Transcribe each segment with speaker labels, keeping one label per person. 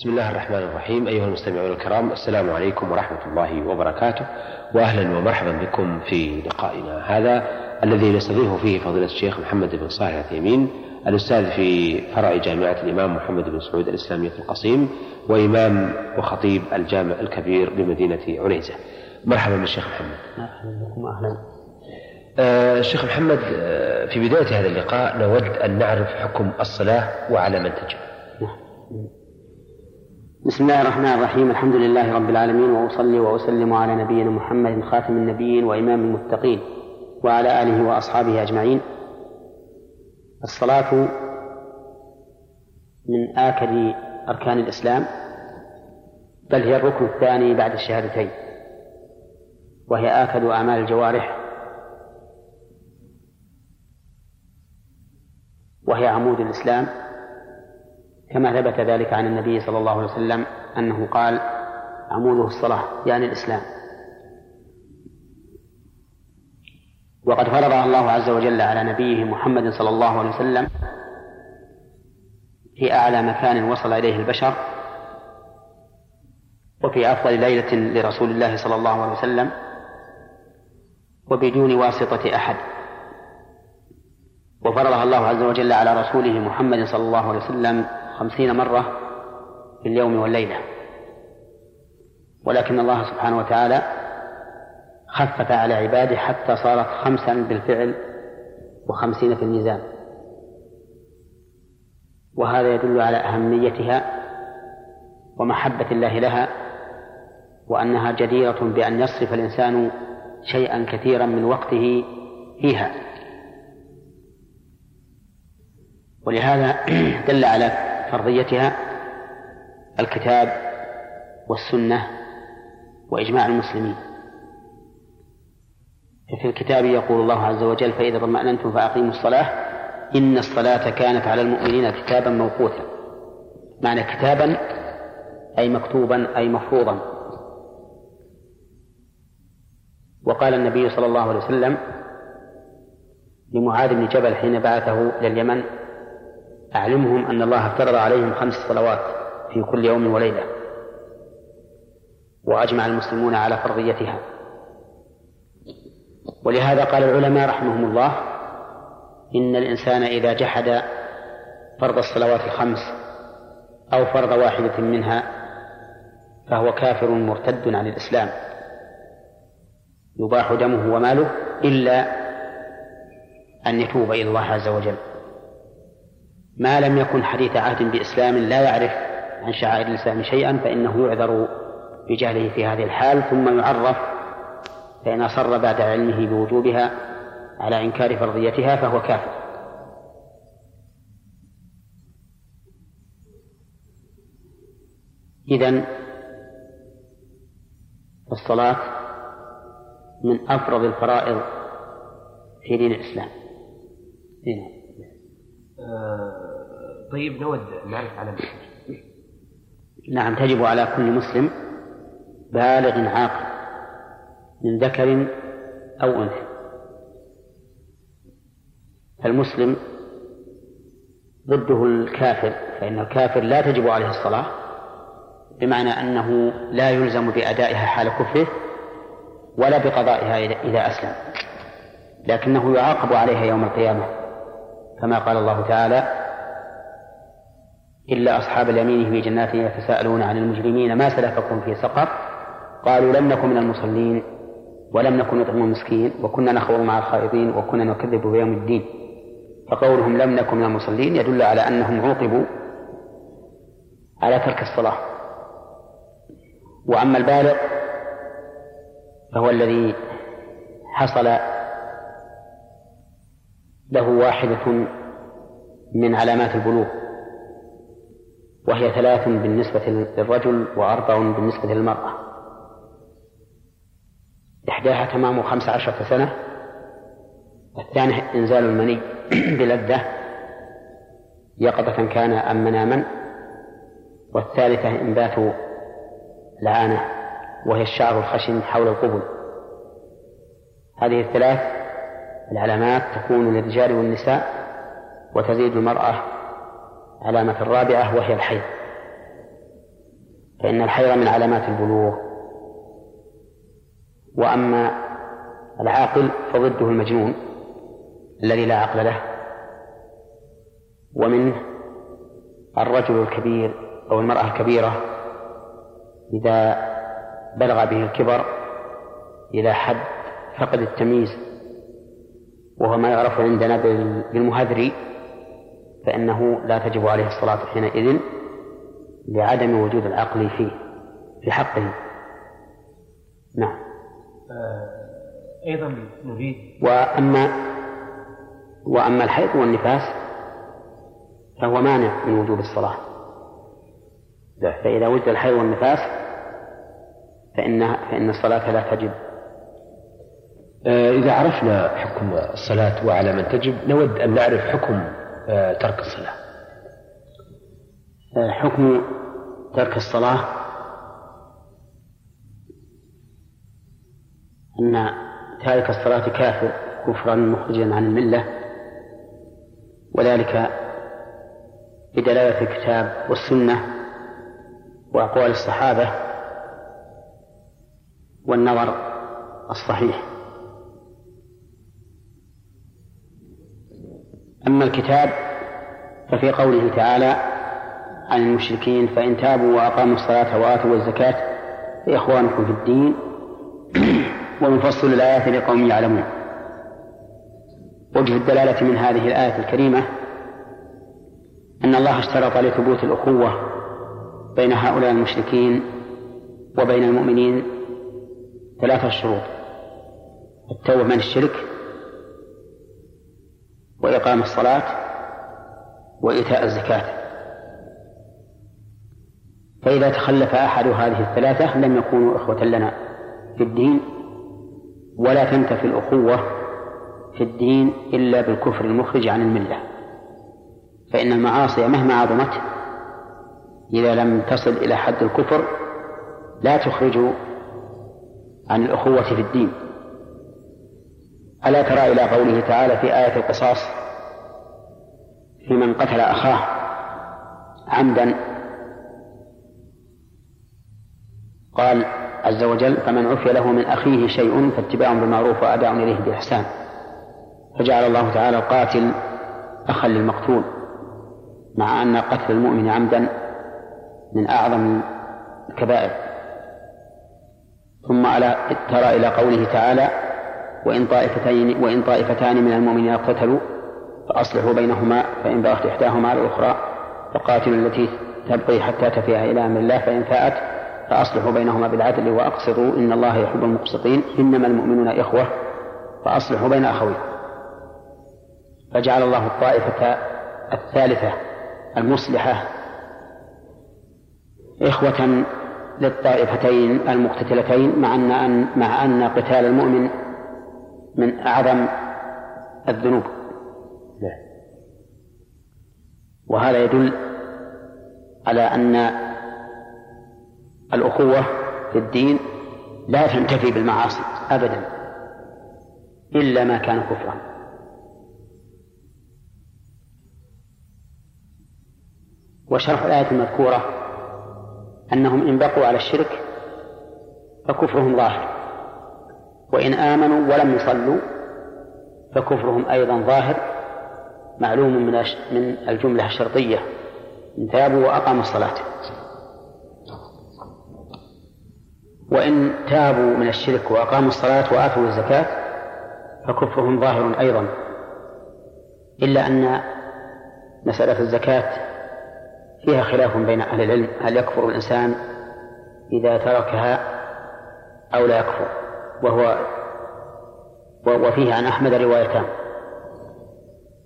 Speaker 1: بسم الله الرحمن الرحيم أيها المستمعون الكرام السلام عليكم ورحمة الله وبركاته وأهلا ومرحبا بكم في لقائنا هذا الذي نستضيف فيه فضيلة الشيخ محمد بن صالح العثيمين الأستاذ في فرع جامعة الإمام محمد بن سعود الإسلامية في القصيم وإمام وخطيب الجامع الكبير بمدينة عنيزة
Speaker 2: مرحبا
Speaker 1: بالشيخ محمد
Speaker 2: مرحبا بكم أهلا
Speaker 1: الشيخ آه، محمد آه، في بداية هذا اللقاء نود أن نعرف حكم الصلاة وعلى من تجب نعم
Speaker 2: بسم الله الرحمن الرحيم الحمد لله رب العالمين وأصلي وأسلم على نبينا محمد خاتم النبيين وإمام المتقين وعلى آله وأصحابه أجمعين الصلاة من آكد أركان الإسلام بل هي الركن الثاني بعد الشهادتين وهي آكد أعمال الجوارح وهي عمود الإسلام كما ثبت ذلك عن النبي صلى الله عليه وسلم أنه قال عموده الصلاة يعني الإسلام وقد فرض الله عز وجل على نبيه محمد صلى الله عليه وسلم في أعلى مكان وصل إليه البشر وفي أفضل ليلة لرسول الله صلى الله عليه وسلم وبدون واسطة أحد وفرضها الله عز وجل على رسوله محمد صلى الله عليه وسلم خمسين مرة في اليوم والليلة ولكن الله سبحانه وتعالى خفف على عباده حتى صارت خمسا بالفعل وخمسين في الميزان وهذا يدل على أهميتها ومحبة الله لها وأنها جديرة بأن يصرف الإنسان شيئا كثيرا من وقته فيها ولهذا دل على فرضيتها الكتاب والسنة وإجماع المسلمين في الكتاب يقول الله عز وجل فإذا طمأننتم فأقيموا الصلاة إن الصلاة كانت على المؤمنين كتابا موقوتا معنى كتابا أي مكتوبا أي مفروضا وقال النبي صلى الله عليه وسلم لمعاذ بن جبل حين بعثه إلى اليمن أعلمهم أن الله افترض عليهم خمس صلوات في كل يوم وليلة وأجمع المسلمون على فرضيتها ولهذا قال العلماء رحمهم الله إن الإنسان إذا جحد فرض الصلوات الخمس أو فرض واحدة منها فهو كافر مرتد عن الإسلام يباح دمه وماله إلا أن يتوب إلى الله عز وجل ما لم يكن حديث عهد بإسلام لا يعرف عن شعائر الإسلام شيئا فإنه يعذر بجهله في هذه الحال ثم يعرف فإن أصر بعد علمه بوجوبها على إنكار فرضيتها فهو كافر إذن الصلاة من أفرض الفرائض في دين الإسلام إيه؟
Speaker 1: آه، طيب نود نعرف على
Speaker 2: نعم تجب على كل مسلم بالغ عاقل من ذكر أو أنثى فالمسلم ضده الكافر فإن الكافر لا تجب عليه الصلاة بمعنى أنه لا يلزم بأدائها حال كفره ولا بقضائها إذا أسلم لكنه يعاقب عليها يوم القيامة كما قال الله تعالى إلا أصحاب اليمين في جنات يتساءلون عن المجرمين ما سلفكم في سقر قالوا لم نكن من المصلين ولم نكن نطعم المسكين وكنا نخوض مع الخائضين وكنا نكذب بيوم الدين فقولهم لم نكن من المصلين يدل على أنهم عوقبوا على ترك الصلاة وأما البالغ فهو الذي حصل له واحدة من علامات البلوغ وهي ثلاث بالنسبة للرجل وأربع بالنسبة للمرأة إحداها تمام خمس عشرة سنة الثاني إنزال المني بلذة يقظة كان أم مناما والثالثة إنبات العانة وهي الشعر الخشن حول القبل هذه الثلاث العلامات تكون للرجال والنساء وتزيد المرأة علامة الرابعة وهي الحيض فإن الحيض من علامات البلوغ وأما العاقل فضده المجنون الذي لا عقل له ومنه الرجل الكبير أو المرأة الكبيرة إذا بلغ به الكبر إلى حد فقد التمييز وهو ما يعرف عندنا بالمهذري فإنه لا تجب عليه الصلاة حينئذ لعدم وجود العقل فيه في حقه
Speaker 1: نعم آه، أيضا
Speaker 2: نريد وأما وأما الحيض والنفاس فهو مانع من وجوب الصلاة فإذا وجد الحيض والنفاس فإن فإن الصلاة لا تجب
Speaker 1: آه، إذا عرفنا حكم الصلاة وعلى من تجب نود أن نعرف حكم آه، ترك الصلاة
Speaker 2: آه، حكم ترك الصلاة أن تارك الصلاة كافر كفرا مخرجا عن الملة وذلك بدلالة الكتاب والسنة وأقوال الصحابة والنظر الصحيح أما الكتاب ففي قوله تعالى عن المشركين فإن تابوا وأقاموا الصلاة وآتوا الزكاة فإخوانكم في الدين ونفصل الآيات لقوم يعلمون وجه الدلالة من هذه الآية الكريمة أن الله اشترط لثبوت الأخوة بين هؤلاء المشركين وبين المؤمنين ثلاثة شروط التوبة من الشرك وإقام الصلاة وإيتاء الزكاة فإذا تخلف أحد هذه الثلاثة لم يكونوا إخوة لنا في الدين ولا تنتفي الأخوة في الدين إلا بالكفر المخرج عن الملة فإن المعاصي مهما عظمت إذا لم تصل إلى حد الكفر لا تخرج عن الأخوة في الدين ألا ترى إلى قوله تعالى في آية القصاص في من قتل أخاه عمدا قال عز وجل فمن عفي له من أخيه شيء فاتباع بالمعروف وأداء إليه بإحسان فجعل الله تعالى القاتل أخا للمقتول مع أن قتل المؤمن عمدا من أعظم الكبائر ثم ألا ترى إلى قوله تعالى وإن طائفتين وإن طائفتان من المؤمنين اقتتلوا فأصلحوا بينهما فإن بغت إحداهما على الأخرى فقاتلوا التي تبقي حتى تفيها إلى أمر الله فإن فاءت فأصلحوا بينهما بالعدل وأقسطوا إن الله يحب المقسطين إنما المؤمنون إخوة فأصلحوا بين أخوين فجعل الله الطائفة الثالثة المصلحة إخوة للطائفتين المقتتلتين مع أن مع أن قتال المؤمن من أعظم الذنوب وهذا يدل على أن الأخوة في الدين لا تنتفي بالمعاصي أبدا إلا ما كان كفرا وشرح الآية المذكورة أنهم إن بقوا على الشرك فكفرهم ظاهر وإن آمنوا ولم يصلوا فكفرهم أيضا ظاهر معلوم من من الجملة الشرطية إن تابوا وأقاموا الصلاة وإن تابوا من الشرك وأقاموا الصلاة وآتوا الزكاة فكفرهم ظاهر أيضا إلا أن مسألة الزكاة فيها خلاف بين أهل العلم هل يكفر الإنسان إذا تركها أو لا يكفر وهو وفيه عن أحمد روايتان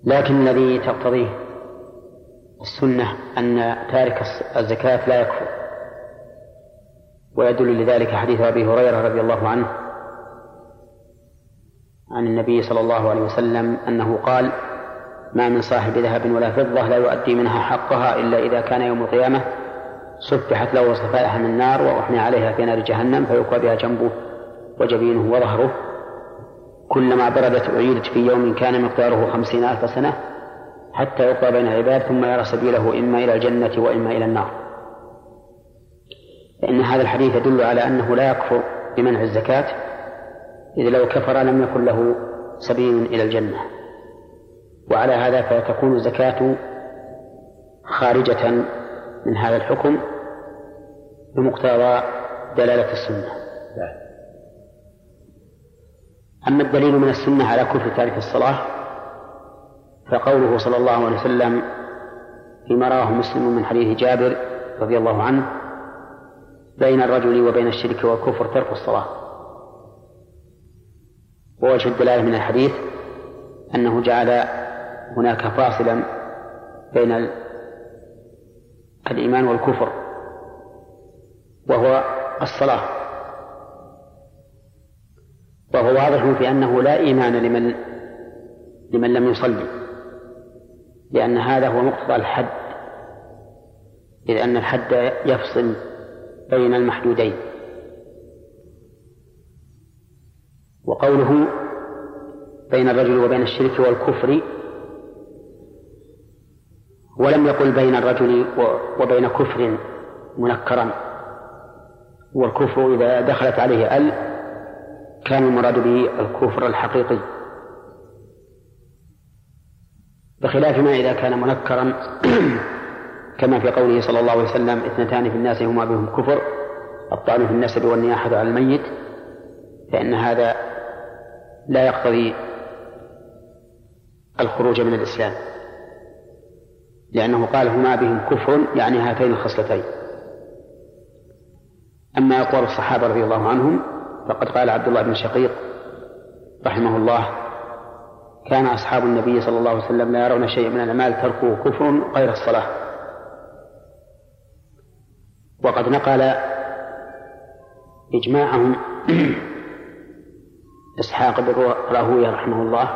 Speaker 2: لكن الذي تقتضيه السنة أن تارك الزكاة لا يكفر ويدل لذلك حديث أبي هريرة رضي الله عنه عن النبي صلى الله عليه وسلم أنه قال ما من صاحب ذهب ولا فضة لا يؤدي منها حقها إلا إذا كان يوم القيامة سفحت له صفائح من نار وأحمي عليها في نار جهنم فيكوى بها جنبه وجبينه وظهره كلما بردت أعيدت في يوم كان مقداره خمسين ألف سنة حتى يقضى بين العباد ثم يرى سبيله إما إلى الجنة وإما إلى النار فإن هذا الحديث يدل على أنه لا يكفر بمنع الزكاة إذ لو كفر لم يكن له سبيل إلى الجنة وعلى هذا فتكون الزكاة خارجة من هذا الحكم بمقتضى دلالة السنة نعم. أما الدليل من السنة على كفر تارك الصلاة فقوله صلى الله عليه وسلم فيما رواه مسلم من حديث جابر رضي الله عنه بين الرجل وبين الشرك والكفر ترك الصلاة ووجه الدلالة من الحديث أنه جعل هناك فاصلا بين الإيمان والكفر وهو الصلاة وهو واضح في أنه لا إيمان لمن لمن لم يصلي لأن هذا هو مقتضى الحد إذ أن الحد يفصل بين المحدودين وقوله بين الرجل وبين الشرك والكفر ولم يقل بين الرجل وبين كفر منكرا والكفر إذا دخلت عليه ال كان المراد به الكفر الحقيقي بخلاف ما إذا كان منكرا كما في قوله صلى الله عليه وسلم اثنتان في الناس هما بهم كفر الطعن في النسب والنياحة على الميت فإن هذا لا يقتضي الخروج من الإسلام لأنه قال هما بهم كفر يعني هاتين الخصلتين أما أقوال الصحابة رضي الله عنهم فقد قال عبد الله بن شقيق رحمه الله كان أصحاب النبي صلى الله عليه وسلم لا يرون شيئا من الأعمال تركه كفر غير الصلاة وقد نقل إجماعهم إسحاق بن راهوية رحمه الله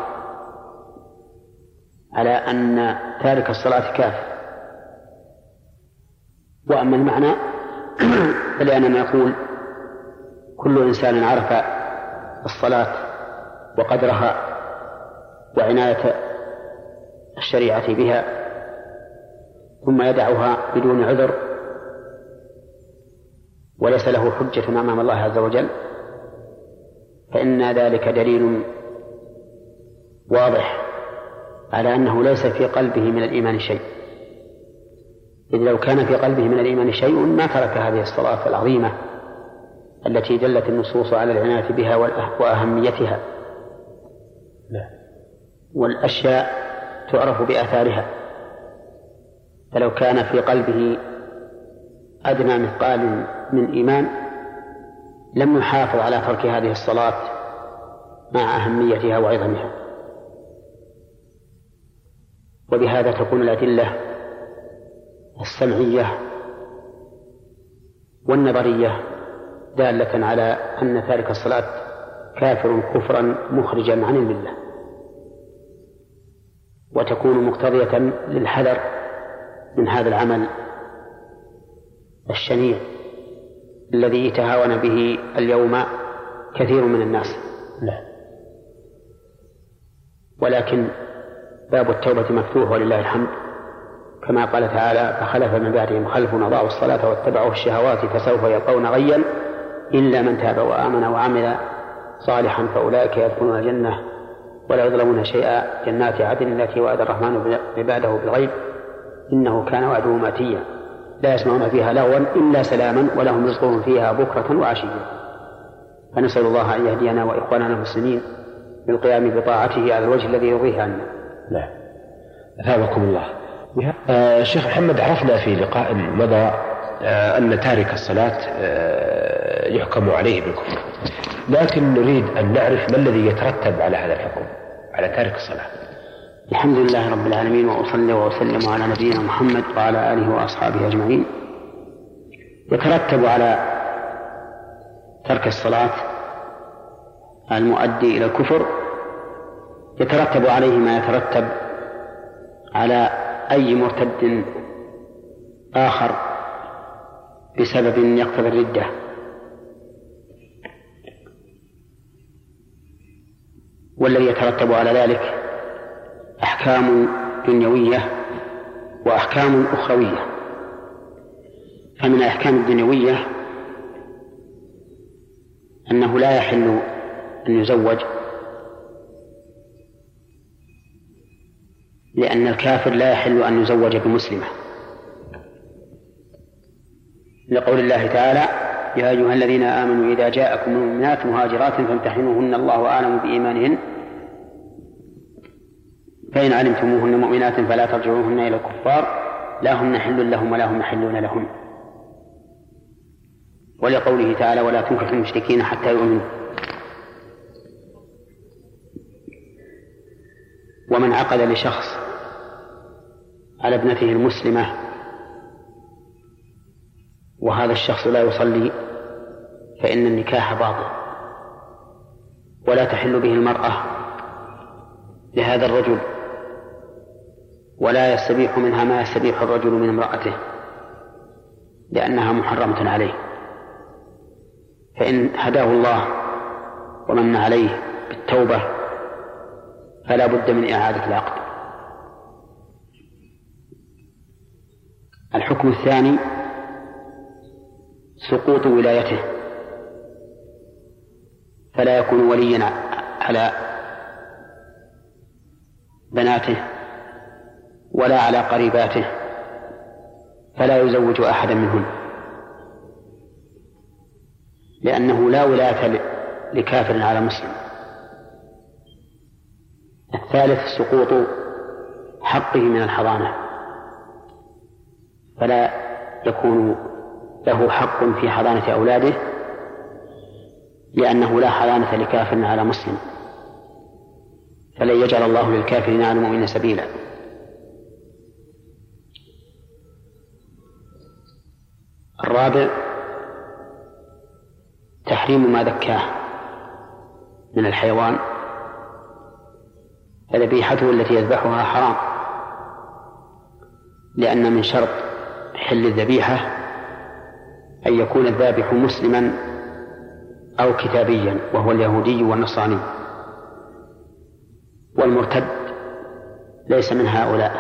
Speaker 2: على أن تارك الصلاة كاف وأما المعنى فلأننا نقول كل إنسان عرف الصلاة وقدرها وعناية الشريعة بها ثم يدعها بدون عذر وليس له حجة أمام الله عز وجل فإن ذلك دليل واضح على أنه ليس في قلبه من الإيمان شيء إذ لو كان في قلبه من الإيمان شيء ما ترك هذه الصلاة العظيمة التي دلت النصوص على العناية بها وأهميتها لا. نعم. والأشياء تعرف بآثارها فلو كان في قلبه أدنى مثقال من إيمان لم يحافظ على ترك هذه الصلاة مع أهميتها وعظمها وبهذا تكون الأدلة السمعية والنظرية دالة على أن تارك الصلاة كافر كفرا مخرجا عن الملة وتكون مقتضية للحذر من هذا العمل الشنيع الذي يتهاون به اليوم كثير من الناس لا ولكن باب التوبة مفتوح ولله الحمد كما قال تعالى فخلف من بعدهم خلف أضاعوا الصلاة واتبعوا الشهوات فسوف يلقون غيا إلا من تاب وآمن وعمل صالحا فأولئك يدخلون الجنة ولا يظلمون شيئا جنات عدن التي وعد الرحمن عباده بالغيب إنه كان وعده ماتيا لا يسمعون فيها لغوا إلا سلاما ولهم رزقهم فيها بكرة وعشية فنسأل الله أن يهدينا وإخواننا المسلمين للقيام بطاعته على الوجه الذي يرضيه عنا
Speaker 1: نعم أثابكم الله آه شيخ محمد عرفنا في لقاء مضى آه، أن تارك الصلاة آه، يحكم عليه بالكفر لكن نريد أن نعرف ما الذي يترتب على هذا الحكم على تارك الصلاة
Speaker 2: الحمد لله رب العالمين وأصلي وأسلم على نبينا محمد وعلى آله وأصحابه أجمعين يترتب على ترك الصلاة المؤدي إلى الكفر يترتب عليه ما يترتب على أي مرتد آخر بسبب يقتضي الردة والذي يترتب على ذلك أحكام دنيوية وأحكام أخروية فمن الأحكام الدنيوية أنه لا يحل أن يزوج لأن الكافر لا يحل أن يزوج بمسلمة لقول الله تعالى يا أيها الذين آمنوا إذا جاءكم المؤمنات مهاجرات فامتحنوهن الله أعلم بإيمانهن فإن علمتموهن مؤمنات فلا ترجعوهن إلى الكفار لا هن حل لهم ولا هم يحلون لهم ولقوله تعالى ولا تنكحوا المشركين حتى يؤمنوا ومن عقد لشخص على ابنته المسلمه وهذا الشخص لا يصلي فإن النكاح باطل ولا تحل به المرأة لهذا الرجل ولا يستبيح منها ما يستبيح الرجل من امرأته لأنها محرمة عليه فإن هداه الله ومن عليه بالتوبة فلا بد من إعادة العقد الحكم الثاني سقوط ولايته فلا يكون وليا على بناته ولا على قريباته فلا يزوج أحدا منهن لأنه لا ولاية لكافر على مسلم الثالث سقوط حقه من الحضانة فلا يكون له حق في حضانة أولاده لأنه لا حضانة لكافر على مسلم فلن يجعل الله للكافرين على المؤمنين سبيلا الرابع تحريم ما ذكاه من الحيوان فذبيحته التي يذبحها حرام لأن من شرط حل الذبيحة أن يكون الذابح مسلما أو كتابيا وهو اليهودي والنصراني والمرتد ليس من هؤلاء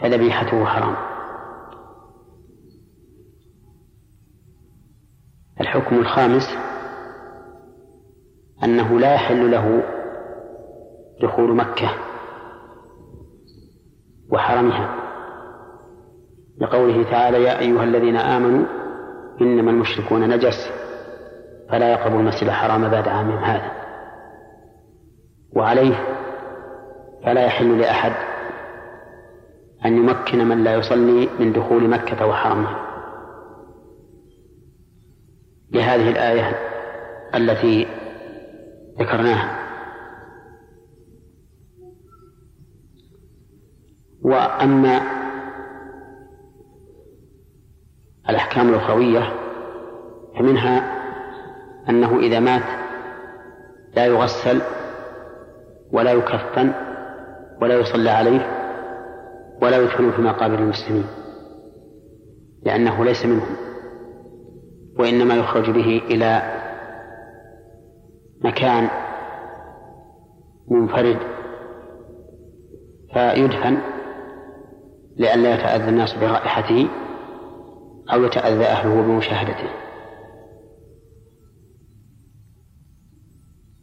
Speaker 2: فذبيحته حرام الحكم الخامس أنه لا يحل له دخول مكة وحرمها لقوله تعالى يا أيها الذين آمنوا إنما المشركون نجس فلا يقربوا المسجد الحرام بعد عامهم هذا وعليه فلا يحل لأحد أن يمكن من لا يصلي من دخول مكة وحرمها لهذه الآية التي ذكرناها وأما الأحكام الأخروية فمنها أنه إذا مات لا يغسل ولا يكفن ولا يصلى عليه ولا يدفن في مقابر المسلمين لأنه ليس منهم وإنما يخرج به إلى مكان منفرد فيدفن لئلا يتأذى الناس برائحته أو يتأذى أهله بمشاهدته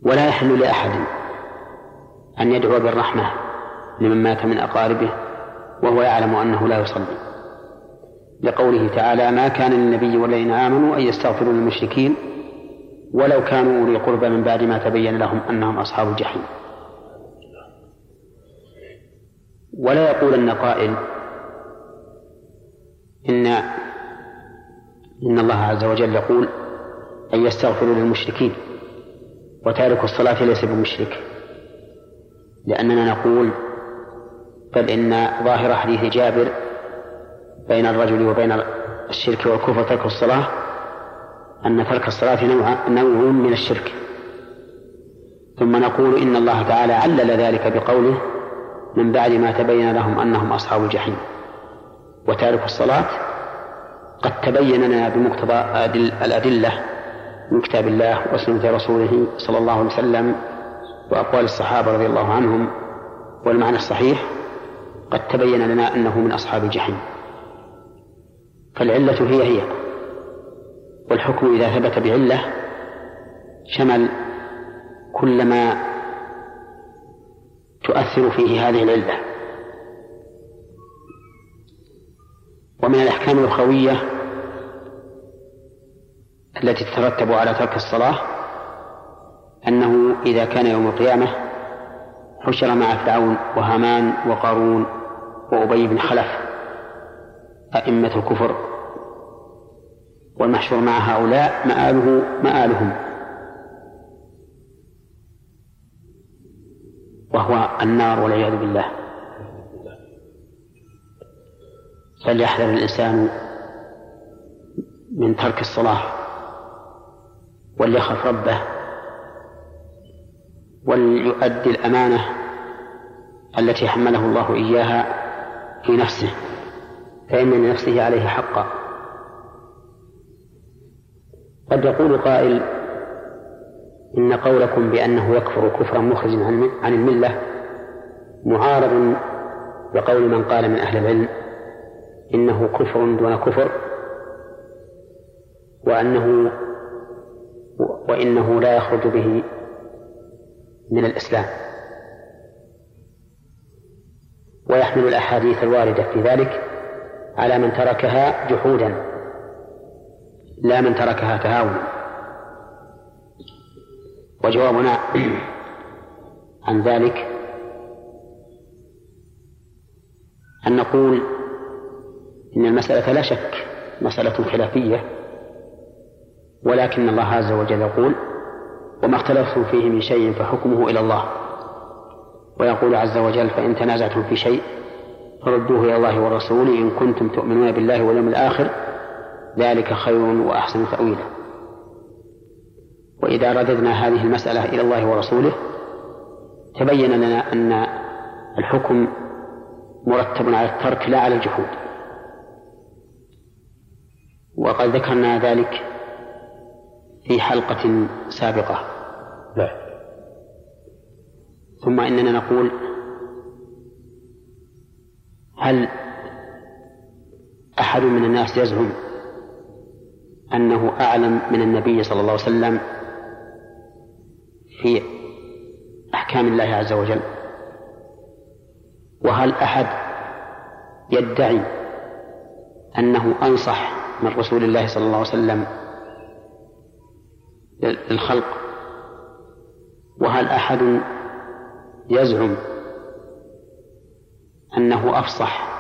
Speaker 2: ولا يحل لأحد أن يدعو بالرحمة لمن مات من أقاربه وهو يعلم أنه لا يصلي لقوله تعالى ما كان للنبي والذين آمنوا أن يستغفروا للمشركين ولو كانوا أولي قربى من بعد ما تبين لهم أنهم أصحاب الجحيم ولا يقول أن قائل إن إن الله عز وجل يقول أن يستغفروا للمشركين وتارك الصلاة ليس بمشرك لأننا نقول بل إن ظاهر حديث جابر بين الرجل وبين الشرك والكفر ترك الصلاة أن ترك الصلاة نوع, نوع من الشرك ثم نقول إن الله تعالى علل ذلك بقوله من بعد ما تبين لهم أنهم أصحاب الجحيم وتارك الصلاة قد تبين لنا بمقتضى الأدلة من كتاب الله وسنة رسوله صلى الله عليه وسلم وأقوال الصحابة رضي الله عنهم والمعنى الصحيح قد تبين لنا أنه من أصحاب الجحيم فالعلة هي هي والحكم إذا ثبت بعلة شمل كل ما تؤثر فيه هذه العلة ومن الأحكام الأخروية التي تترتب على ترك الصلاة أنه إذا كان يوم القيامة حشر مع فرعون وهامان وقارون وأبي بن خلف أئمة الكفر والمحشور مع هؤلاء مآله مآلهم وهو النار والعياذ بالله فليحذر الإنسان من ترك الصلاة وليخف ربه وليؤدي الأمانة التي حمله الله إياها في نفسه فإن لنفسه عليه حقا قد يقول قائل إن قولكم بأنه يكفر كفرا مخرجا عن الملة معارض بقول من قال من أهل العلم إنه كفر دون كفر وأنه وإنه لا يخرج به من الإسلام ويحمل الأحاديث الواردة في ذلك على من تركها جحودا لا من تركها تهاونا وجوابنا عن ذلك أن نقول إن المسألة لا شك مسألة خلافية ولكن الله عز وجل يقول وما اختلفتم فيه من شيء فحكمه إلى الله ويقول عز وجل فإن تنازعتم في شيء فردوه إلى الله ورسوله إن كنتم تؤمنون بالله واليوم الآخر ذلك خير وأحسن تأويلا وإذا رددنا هذه المسألة إلى الله ورسوله تبين لنا أن الحكم مرتب على الترك لا على الجحود وقد ذكرنا ذلك في حلقة سابقة نعم ثم إننا نقول هل أحد من الناس يزعم أنه أعلم من النبي صلى الله عليه وسلم في أحكام الله عز وجل وهل أحد يدعي أنه أنصح من رسول الله صلى الله عليه وسلم للخلق وهل أحد يزعم أنه أفصح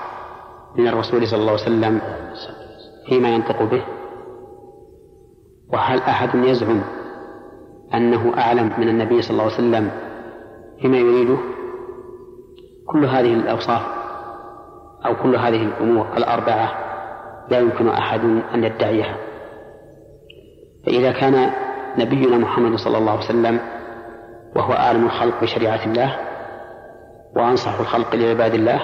Speaker 2: من الرسول صلى الله عليه وسلم فيما ينطق به وهل أحد يزعم أنه أعلم من النبي صلى الله عليه وسلم فيما يريده كل هذه الأوصاف أو كل هذه الأمور الأربعة لا يمكن أحد أن يدعيها فإذا كان نبينا محمد صلى الله عليه وسلم وهو أعلم الخلق بشريعة الله وأنصح الخلق لعباد الله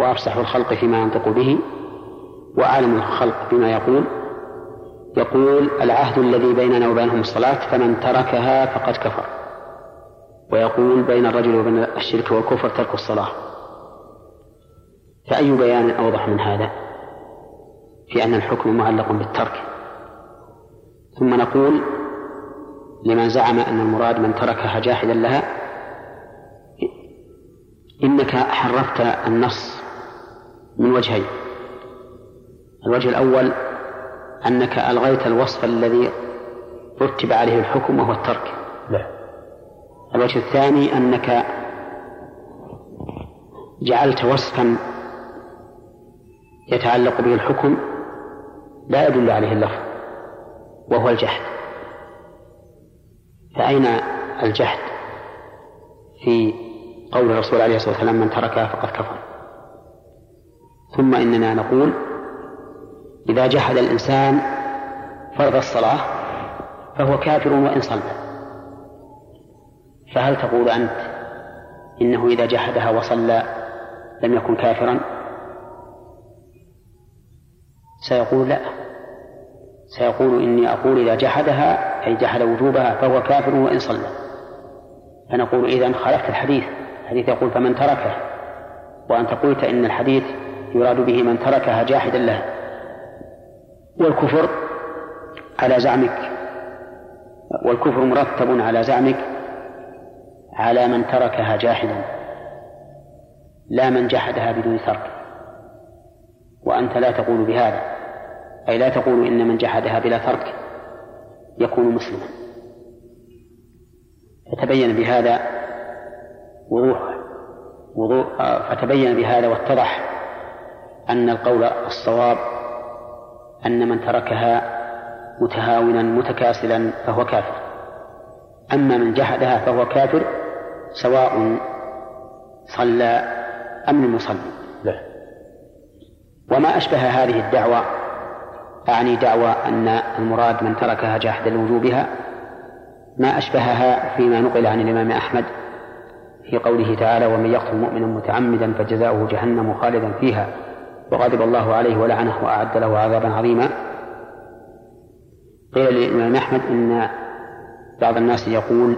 Speaker 2: وأفصح الخلق فيما ينطق به وأعلم الخلق بما يقول يقول العهد الذي بيننا وبينهم الصلاة فمن تركها فقد كفر ويقول بين الرجل وبين الشرك والكفر ترك الصلاة فأي بيان أوضح من هذا في أن الحكم معلق بالترك ثم نقول لمن زعم أن المراد من تركها جاحدا لها إنك حرفت النص من وجهين الوجه الأول أنك ألغيت الوصف الذي رتب عليه الحكم وهو الترك لا نعم. الوجه الثاني أنك جعلت وصفا يتعلق به الحكم لا يدل عليه اللفظ وهو الجحد فأين الجهد في قول الرسول عليه الصلاة والسلام من تركها فقد كفر ثم إننا نقول إذا جحد الإنسان فرض الصلاة فهو كافر وإن صلى فهل تقول أنت إنه إذا جحدها وصلى لم يكن كافرا سيقول لا سيقول إني أقول إذا جحدها أي جحد وجوبها فهو كافر وإن صلى فنقول إذا خالفت الحديث الحديث يقول فمن تركه وأنت قلت إن الحديث يراد به من تركها جاحدا له والكفر على زعمك والكفر مرتب على زعمك على من تركها جاحدا لا من جحدها بدون ترك وأنت لا تقول بهذا أي لا تقول إن من جحدها بلا ترك يكون مسلما فتبين بهذا وضوح وضوح آه، فتبين بهذا واتضح أن القول الصواب أن من تركها متهاونا متكاسلا فهو كافر أما من جحدها فهو كافر سواء صلى أم لم يصلي وما أشبه هذه الدعوة أعني دعوى أن المراد من تركها جاحدا لوجوبها ما أشبهها فيما نقل عن الإمام أحمد في قوله تعالى ومن يقتل مؤمنا متعمدا فجزاؤه جهنم خالدا فيها وغضب الله عليه ولعنه وأعد له عذابا عظيما قيل للإمام أحمد إن بعض الناس يقول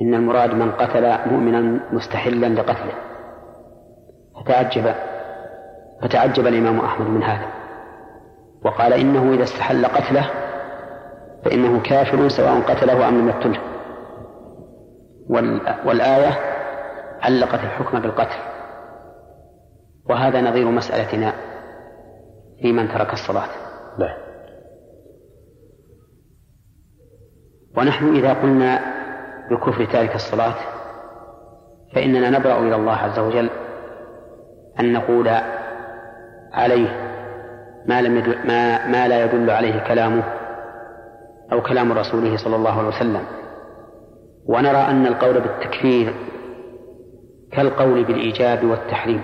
Speaker 2: إن المراد من قتل مؤمنا مستحلا لقتله فتعجب فتعجب الإمام أحمد من هذا وقال إنه إذا استحل قتله فإنه كافر سواء قتله أم لم يقتله والآية علقت الحكم بالقتل وهذا نظير مسألتنا في من ترك الصلاة لا. نعم. ونحن إذا قلنا بكفر تارك الصلاة فإننا نبرأ إلى الله عز وجل أن نقول عليه ما, لم يدل ما, ما لا يدل عليه كلامه أو كلام رسوله صلى الله عليه وسلم ونرى أن القول بالتكفير كالقول بالإيجاب والتحريم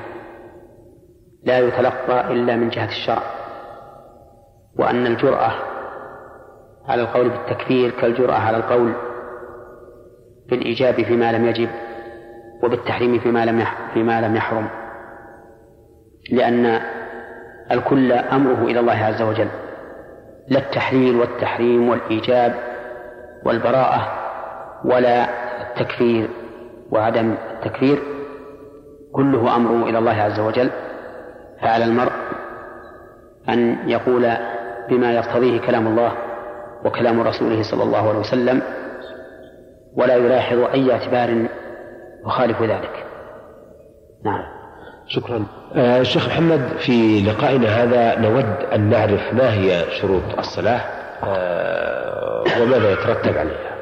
Speaker 2: لا يتلقى إلا من جهة الشرع وأن الجرأة على القول بالتكفير كالجرأة على القول بالإيجاب فيما لم يجب وبالتحريم فيما لم فيما لم يحرم لأن الكل أمره إلى الله عز وجل لا التحليل والتحريم والإيجاب والبراءة ولا التكفير وعدم التكفير كله أمره إلى الله عز وجل فعلى المرء أن يقول بما يقتضيه كلام الله وكلام رسوله صلى الله عليه وسلم ولا يلاحظ أي اعتبار يخالف ذلك
Speaker 1: نعم شكرا آه محمد في لقائنا هذا نود أن نعرف ما هي شروط الصلاة آه وماذا يترتب عليها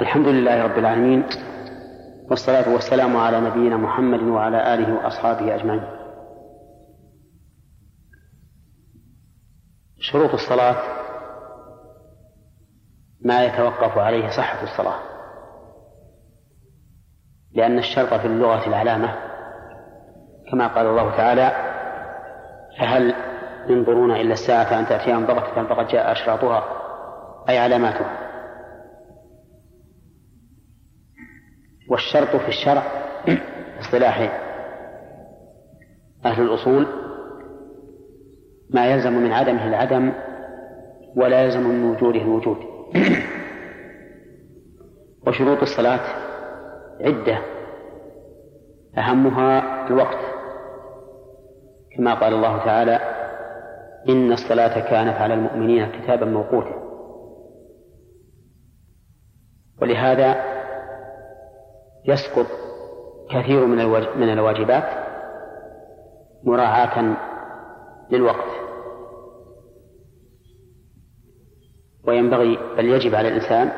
Speaker 2: الحمد لله رب العالمين والصلاة والسلام على نبينا محمد وعلى آله وأصحابه أجمعين شروط الصلاة ما يتوقف عليه صحة الصلاة لأن الشرط في اللغة العلامة كما قال الله تعالى فهل ينظرون إلا الساعة أن تأتيهم بغتة فقد جاء أشراطها أي علاماتها والشرط في الشرع اصطلاح أهل الأصول ما يلزم من عدمه العدم ولا يلزم من وجوده الوجود وشروط الصلاة عدة أهمها الوقت كما قال الله تعالى إن الصلاة كانت على المؤمنين كتابا موقوتا ولهذا يسقط كثير من من الواجبات مراعاة للوقت وينبغي بل يجب على الإنسان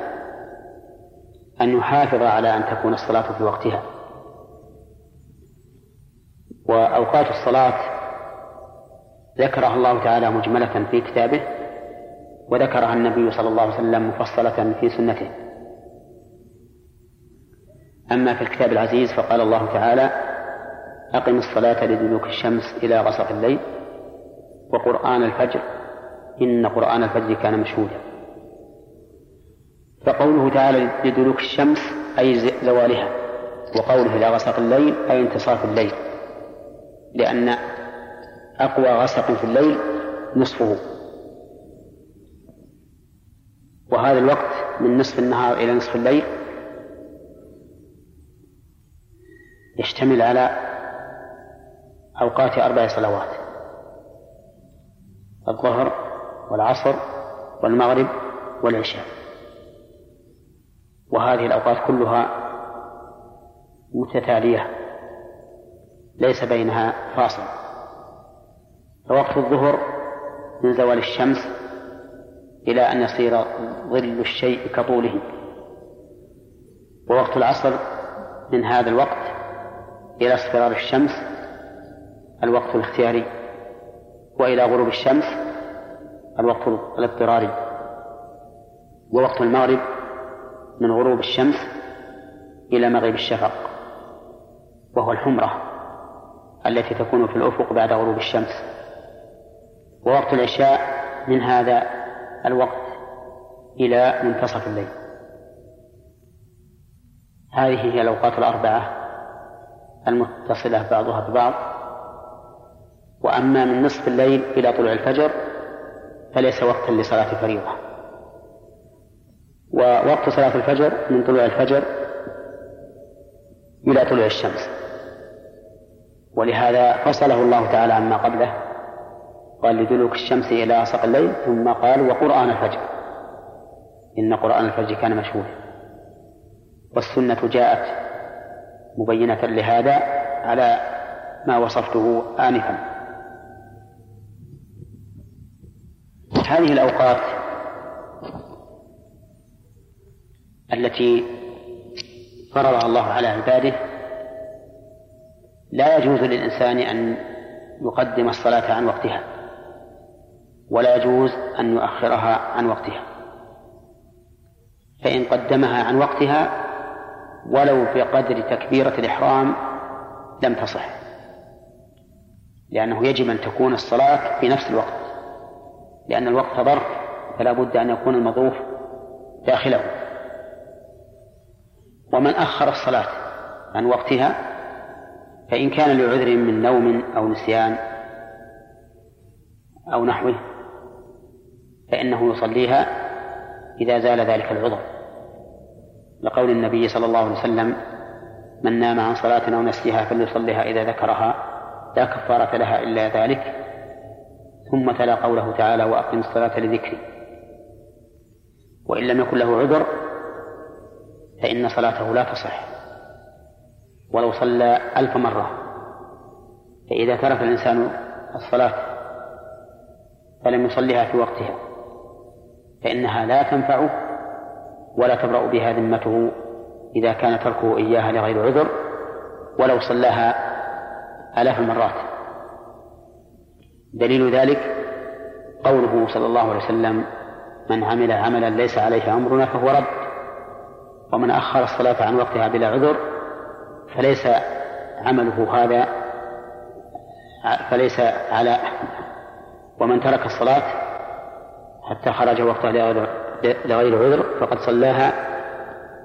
Speaker 2: أن يحافظ على أن تكون الصلاة في وقتها وأوقات الصلاة ذكرها الله تعالى مجملة في كتابه وذكرها النبي صلى الله عليه وسلم مفصلة في سنته أما في الكتاب العزيز فقال الله تعالى أقم الصلاة لدلوك الشمس إلى غسق الليل وقرآن الفجر إن قرآن الفجر كان مشهودا فقوله تعالى لدلوك الشمس أي زوالها وقوله إلى غسق الليل أي انتصاف الليل لأن أقوى غسق في الليل نصفه وهذا الوقت من نصف النهار إلى نصف الليل يشتمل على أوقات أربع صلوات الظهر والعصر والمغرب والعشاء وهذه الأوقات كلها متتالية ليس بينها فاصل ووقت الظهر من زوال الشمس إلى أن يصير ظل الشيء كطوله ووقت العصر من هذا الوقت إلى اصفرار الشمس الوقت الاختياري وإلى غروب الشمس الوقت الاضطراري ووقت المغرب من غروب الشمس إلى مغيب الشفق وهو الحمرة التي تكون في الأفق بعد غروب الشمس ووقت العشاء من هذا الوقت إلى منتصف الليل هذه هي الأوقات الأربعة المتصلة بعضها ببعض وأما من نصف الليل إلى طلوع الفجر فليس وقتا لصلاة فريضة ووقت صلاة الفجر من طلوع الفجر إلى طلوع الشمس ولهذا فصله الله تعالى عما قبله قال لدلوك الشمس إلى أسق الليل ثم قال وقرآن الفجر إن قرآن الفجر كان مشهودا والسنة جاءت مبينة لهذا على ما وصفته آنفا هذه الأوقات التي فرضها الله على عباده لا يجوز للإنسان أن يقدم الصلاة عن وقتها ولا يجوز أن يؤخرها عن وقتها فإن قدمها عن وقتها ولو بقدر تكبيرة الإحرام لم تصح لأنه يجب أن تكون الصلاة في نفس الوقت لأن الوقت ظرف فلا بد أن يكون المظروف داخله ومن أخر الصلاة عن وقتها فإن كان لعذر من نوم أو نسيان أو نحوه فإنه يصليها إذا زال ذلك العذر لقول النبي صلى الله عليه وسلم من نام عن صلاة أو نسيها فليصليها إذا ذكرها لا كفارة لها إلا ذلك ثم تلا قوله تعالى وأقم الصلاة لذكري وإن لم يكن له عذر فإن صلاته لا تصح ولو صلى ألف مرة فإذا ترك الإنسان الصلاة فلم يصليها في وقتها فإنها لا تنفعه ولا تبرأ بها ذمته إذا كان تركه إياها لغير عذر ولو صلاها آلاف المرات دليل ذلك قوله صلى الله عليه وسلم من عمل عملا ليس عليه أمرنا فهو رد ومن أخر الصلاة عن وقتها بلا عذر فليس عمله هذا فليس على ومن ترك الصلاة حتى خرج وقتها لغير عذر فقد صلاها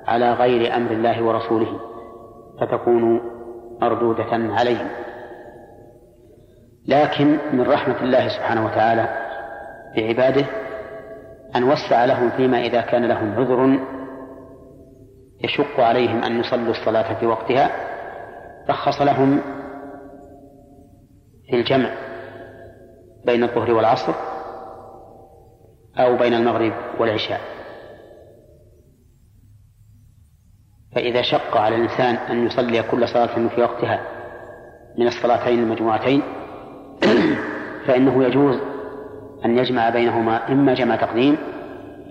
Speaker 2: على غير أمر الله ورسوله فتكون مردودة عليهم لكن من رحمة الله سبحانه وتعالى بعباده أن وسع لهم فيما إذا كان لهم عذر يشق عليهم أن يصلوا الصلاة في وقتها رخص لهم في الجمع بين الظهر والعصر أو بين المغرب والعشاء فإذا شق على الإنسان أن يصلي كل صلاة في وقتها من الصلاتين المجموعتين فإنه يجوز أن يجمع بينهما إما جمع تقديم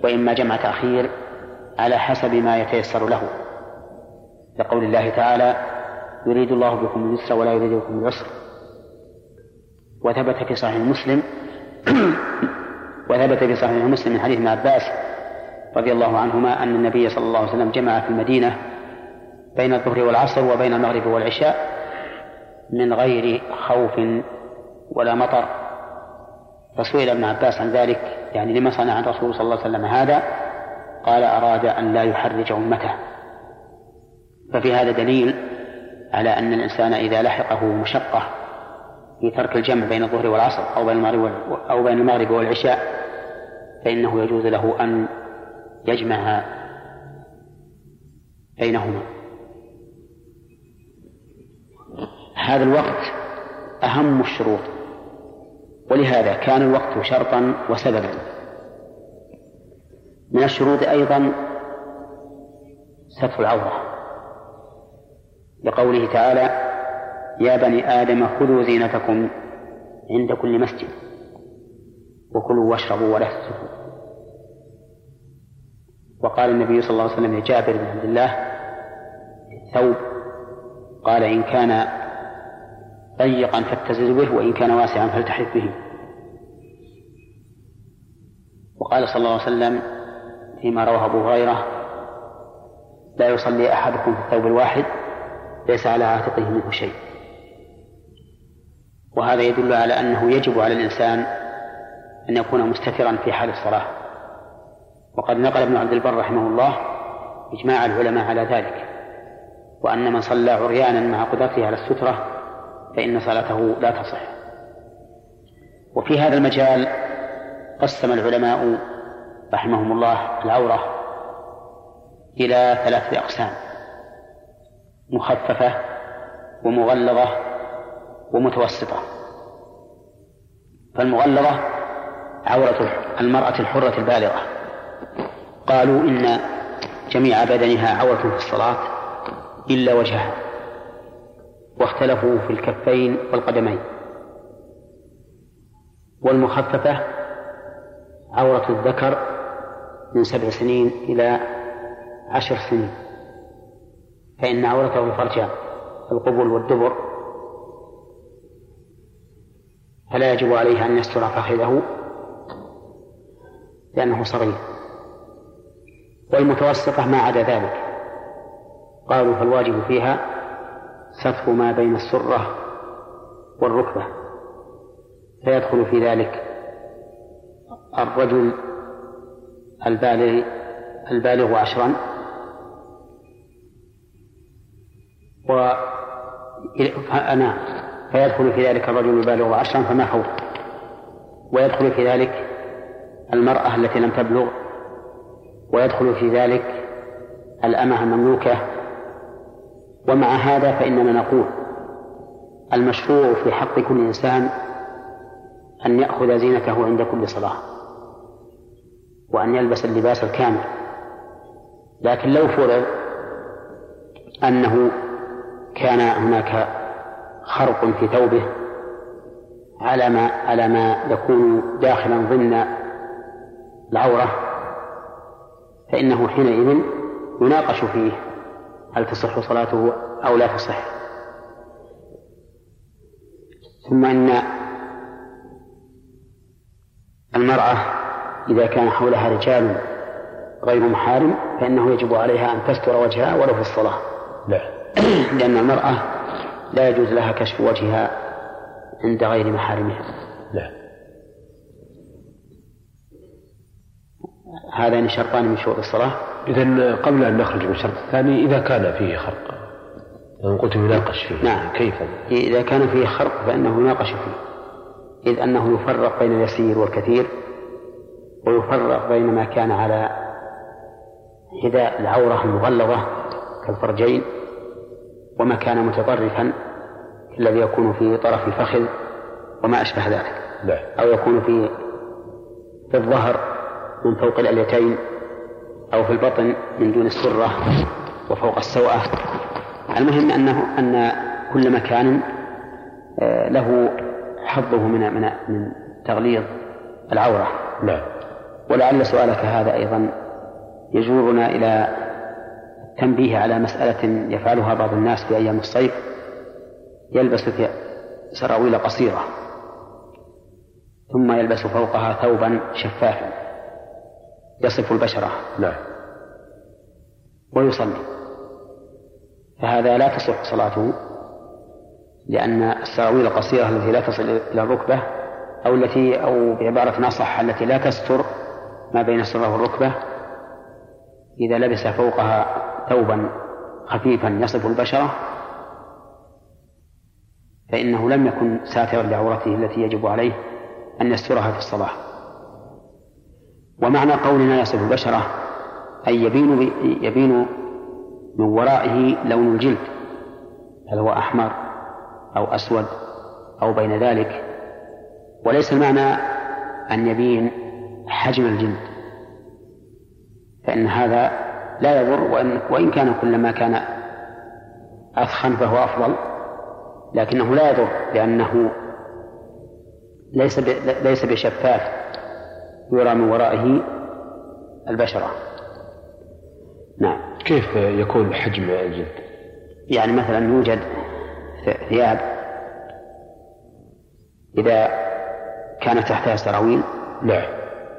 Speaker 2: وإما جمع تأخير على حسب ما يتيسر له لقول الله تعالى يريد الله بكم اليسر ولا يريد بكم العسر وثبت في صحيح مسلم وثبت في صحيح مسلم من حديث ابن عباس رضي الله عنهما أن النبي صلى الله عليه وسلم جمع في المدينة بين الظهر والعصر وبين المغرب والعشاء من غير خوف ولا مطر فسئل ابن عباس عن ذلك يعني لما صنع الرسول صلى الله عليه وسلم هذا قال أراد أن لا يحرج أمته ففي هذا دليل على أن الإنسان إذا لحقه مشقة في ترك الجمع بين الظهر والعصر أو بين المغرب أو بين المغرب والعشاء فإنه يجوز له أن يجمع بينهما هذا الوقت أهم الشروط ولهذا كان الوقت شرطا وسببا من الشروط أيضا ستر العورة لقوله تعالى يا بني آدم خذوا زينتكم عند كل مسجد وكلوا واشربوا ولا تسرفوا وقال النبي صلى الله عليه وسلم لجابر بن عبد الله الثوب قال إن كان ضيقا فاتزر به وإن كان واسعا فالتحف به وقال صلى الله عليه وسلم فيما رواه أبو هريرة لا يصلي أحدكم في الثوب الواحد ليس على عاتقه منه شيء وهذا يدل على أنه يجب على الإنسان أن يكون مستترا في حال الصلاة وقد نقل ابن عبد البر رحمه الله إجماع العلماء على ذلك وأن من صلى عريانا مع قدرته على السترة فإن صلاته لا تصح وفي هذا المجال قسم العلماء رحمهم الله العورة إلى ثلاثة أقسام مخففة ومغلظة ومتوسطة فالمغلظة عورة المرأة الحرة البالغة قالوا إن جميع بدنها عورة في الصلاة إلا وجهها واختلفوا في الكفين والقدمين والمخففة عورة الذكر من سبع سنين إلى عشر سنين فإن عورته الفرجة القبل والدبر فلا يجب عليه أن يستر فخذه لأنه صغير والمتوسطة ما عدا ذلك قالوا فالواجب فيها ستر ما بين السرة والركبة فيدخل في ذلك الرجل البالغ البالغ عشرا و أنا نعم. فيدخل في ذلك الرجل البالغ عشرا فما خوف ويدخل في ذلك المرأة التي لم تبلغ ويدخل في ذلك الأمة المملوكة ومع هذا فإننا نقول المشروع في حق كل إنسان أن يأخذ زينته عند كل صلاة وأن يلبس اللباس الكامل لكن لو فرض أنه كان هناك خرق في ثوبه على ما على ما يكون داخلا ضمن العورة فإنه حينئذ يناقش فيه هل تصح صلاته أو لا تصح ثم أن المرأة إذا كان حولها رجال غير محارم فإنه يجب عليها أن تستر وجهها ولو في الصلاة
Speaker 1: لا.
Speaker 2: لأن المرأة لا يجوز لها كشف وجهها عند غير محارمها
Speaker 1: لا
Speaker 2: هذان شرطان من شروط الصلاة
Speaker 1: إذا قبل أن نخرج من الشرط
Speaker 3: الثاني إذا كان فيه خرق إن قلت يناقش فيه نعم. نعم كيف
Speaker 2: إذا كان فيه خرق فإنه يناقش فيه إذ أنه يفرق بين اليسير والكثير ويفرق بين ما كان على حذاء العورة المغلظة كالفرجين وما كان متطرفا الذي يكون في طرف الفخذ وما أشبه ذلك
Speaker 1: لا.
Speaker 2: أو يكون في في الظهر من فوق الأليتين أو في البطن من دون السرة وفوق السوأة المهم أنه أن كل مكان آه، له حظه من من من تغليظ العورة
Speaker 1: نعم
Speaker 2: ولعل سؤالك هذا أيضا يجورنا إلى تنبيه على مسألة يفعلها بعض الناس في أيام الصيف يلبس سراويل قصيرة ثم يلبس فوقها ثوبا شفافا يصف البشرة نعم ويصلي فهذا لا تصح صلاته لأن السراويل القصيرة التي لا تصل إلى الركبة أو التي أو بعبارة نصح التي لا تستر ما بين السرة والركبة إذا لبس فوقها ثوبا خفيفا يصف البشرة فإنه لم يكن ساترا لعورته التي يجب عليه أن يسترها في الصلاة ومعنى قولنا يصف البشرة أي يبين يبين من ورائه لون الجلد هل هو أحمر أو أسود أو بين ذلك وليس المعنى أن يبين حجم الجلد فإن هذا لا يضر وإن, وإن كان كلما كان أثخن فهو أفضل لكنه لا يضر لأنه ليس ليس بشفاف يرى من ورائه البشرة
Speaker 1: نعم كيف يكون حجم الجلد؟
Speaker 2: يعني مثلا يوجد ثياب إذا كان تحتها سراويل
Speaker 1: نعم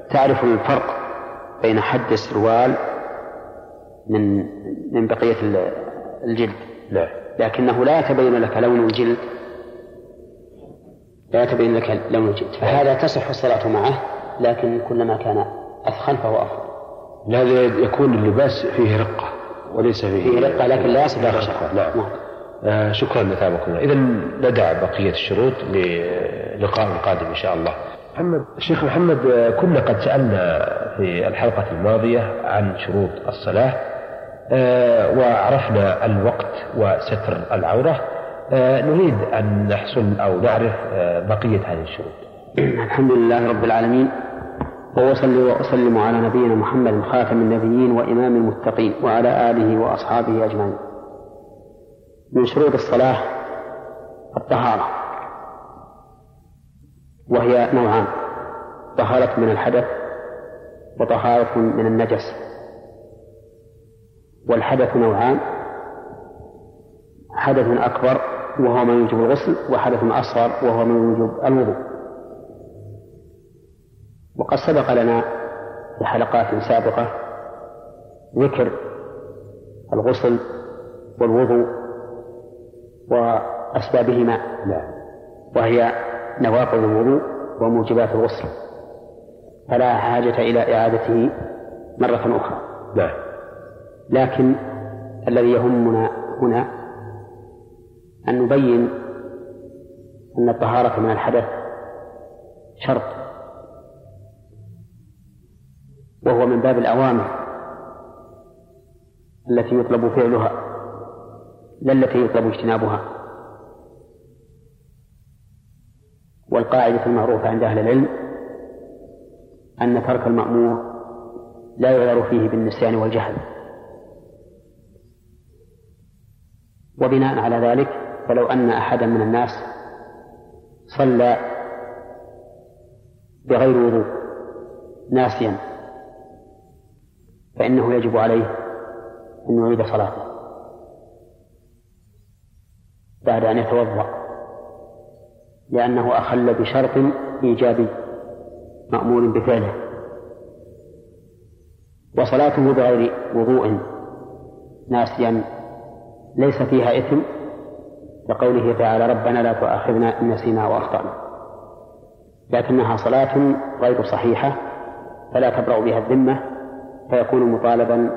Speaker 2: تعرف الفرق بين حد السروال من من بقية الجلد
Speaker 1: لا. نعم.
Speaker 2: لكنه لا يتبين لك لون الجلد لا يتبين لك لون الجلد فهذا تصح الصلاة معه لكن كلما كان أثخن فهو أفضل لا
Speaker 1: يكون اللباس فيه رقة
Speaker 2: وليس فيه فيه رقة لكن لا يصل إلى نعم. نعم
Speaker 1: آه شكرا لثابكم إذا ندع بقية الشروط للقاء القادم إن شاء الله محمد شيخ محمد آه، كنا قد سألنا في الحلقة الماضية عن شروط الصلاة آه، وعرفنا الوقت وستر العورة آه، نريد أن نحصل أو نعرف آه، بقية هذه الشروط
Speaker 2: الحمد لله رب العالمين وأصلي وأسلم على نبينا محمد خاتم النبيين وإمام المتقين وعلى آله وأصحابه أجمعين من شروط الصلاة الطهارة وهي نوعان طهارة من الحدث وطهارة من النجس والحدث نوعان حدث أكبر وهو ما يوجب الغسل وحدث أصغر وهو ما يوجب الوضوء وقد سبق لنا في حلقات سابقة ذكر الغسل والوضوء وأسبابهما وهي نواقض الوضوء وموجبات الغسل فلا حاجة إلى إعادته مرة أخرى
Speaker 1: نعم
Speaker 2: لكن الذي يهمنا هنا أن نبين أن الطهارة من الحدث شرط وهو من باب الأوامر التي يطلب فعلها لا التي يطلب اجتنابها والقاعدة المعروفة عند أهل العلم أن ترك المأمور لا يعذر فيه بالنسيان والجهل وبناء على ذلك فلو أن أحدا من الناس صلى بغير وضوء ناسيا فإنه يجب عليه أن يعيد صلاته بعد أن يتوضأ لأنه أخل بشرط إيجابي مأمور بفعله وصلاته بغير وضوء ناسيا ليس فيها إثم لقوله تعالى ربنا لا تؤاخذنا إن نسينا وأخطأنا لكنها صلاة غير صحيحة فلا تبرأ بها الذمة فيكون مطالبا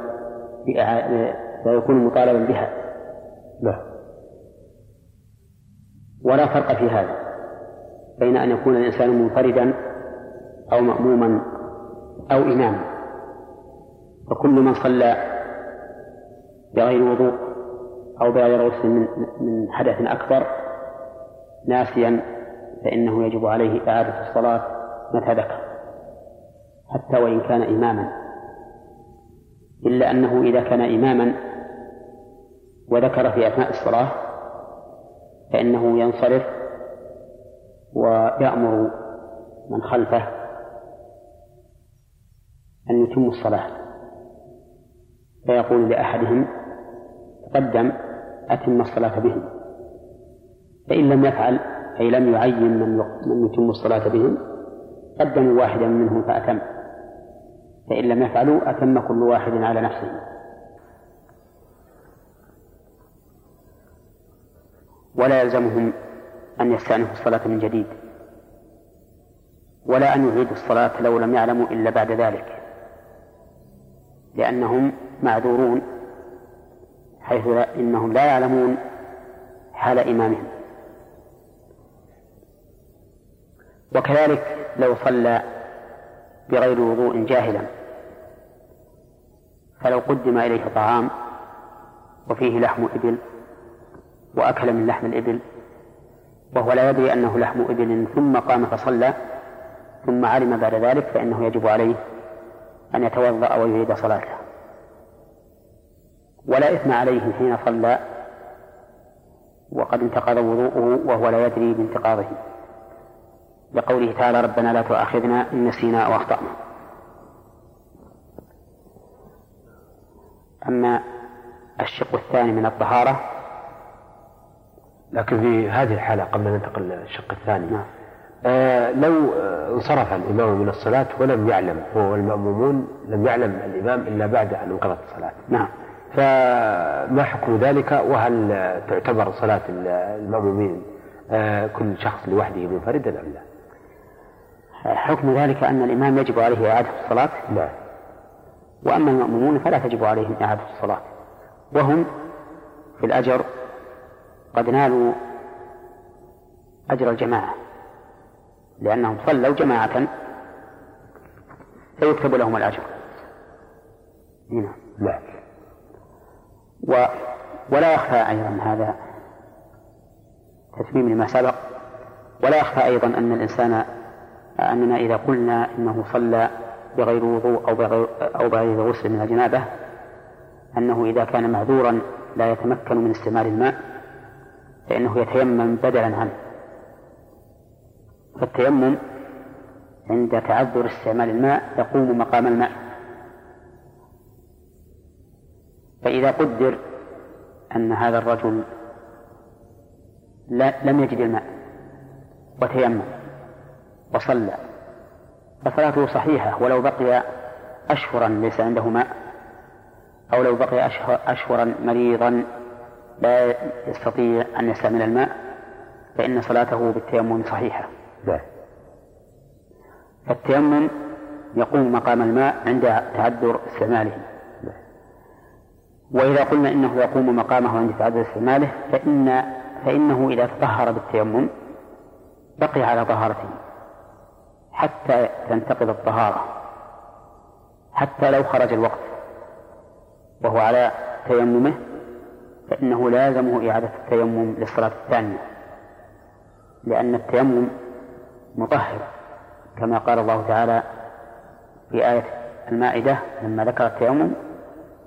Speaker 2: فيكون مطالبا بها
Speaker 1: لا.
Speaker 2: ولا فرق في هذا بين أن يكون الإنسان منفردا أو مأموما أو إماما فكل من صلى بغير وضوء أو بغير غسل من, من حدث أكبر ناسيا فإنه يجب عليه إعادة الصلاة متى ذكر حتى وإن كان إماما إلا أنه إذا كان إماما وذكر في أثناء الصلاة فإنه ينصرف ويأمر من خلفه أن يتم الصلاة فيقول لأحدهم تقدم أتم الصلاة بهم فإن لم يفعل أي لم يعين من من يتم الصلاة بهم قدموا واحدا منهم فأتم فإن لم يفعلوا أتم كل واحد على نفسه ولا يلزمهم أن يستأنفوا الصلاة من جديد ولا أن يعيدوا الصلاة لو لم يعلموا إلا بعد ذلك لأنهم معذورون حيث لا إنهم لا يعلمون حال إمامهم وكذلك لو صلى بغير وضوء جاهلا فلو قدم إليه طعام وفيه لحم إبل وأكل من لحم الإبل وهو لا يدري أنه لحم إبل ثم قام فصلى ثم علم بعد ذلك فإنه يجب عليه أن يتوضأ ويعيد صلاته ولا إثم عليه حين صلى وقد انتقض وضوءه وهو لا يدري بانتقاضه لقوله تعالى ربنا لا تؤاخذنا إن نسينا أو أخطأنا أما الشق الثاني من الطهارة
Speaker 1: لكن في هذه الحالة قبل أن ننتقل للشق الثاني نعم. آه لو آه، انصرف الإمام من الصلاة ولم يعلم هو والمأمومون لم يعلم الإمام إلا بعد أن انقضت الصلاة
Speaker 2: نعم
Speaker 1: فما حكم ذلك وهل تعتبر صلاة المأمومين آه، كل شخص لوحده منفردا أم لا؟
Speaker 2: حكم ذلك أن الإمام يجب عليه إعادة الصلاة
Speaker 1: نعم
Speaker 2: وأما المأمومون فلا تجب عليهم إعادة الصلاة وهم في الأجر قد نالوا أجر الجماعة لأنهم صلوا جماعة فيكتب لهم الأجر
Speaker 1: نعم نعم
Speaker 2: و ولا يخفى أيضا هذا تتميم لما سبق ولا يخفى أيضا أن الإنسان أننا إذا قلنا إنه صلى بغير وضوء أو بغير, أو بغير غسل من الجنابة أنه إذا كان معذورا لا يتمكن من استعمال الماء فإنه يتيمم بدلا عنه فالتيمم عند تعذر استعمال الماء يقوم مقام الماء فإذا قدر أن هذا الرجل لا لم يجد الماء وتيمم وصلى فصلاته صحيحة ولو بقي أشهرا ليس عنده ماء أو لو بقي أشهرا مريضا لا يستطيع أن يستعمل الماء فإن صلاته بالتيمم صحيحة لا. فالتيمم يقوم مقام الماء عند تعذر استعماله وإذا قلنا إنه يقوم مقامه عند تعدد استعماله فإن فإنه إذا تطهر بالتيمم بقي على طهارته حتى تنتقض الطهارة حتى لو خرج الوقت وهو على تيممه فإنه لازمه إعادة التيمم للصلاة الثانية لأن التيمم مطهر كما قال الله تعالى في آية المائدة لما ذكر التيمم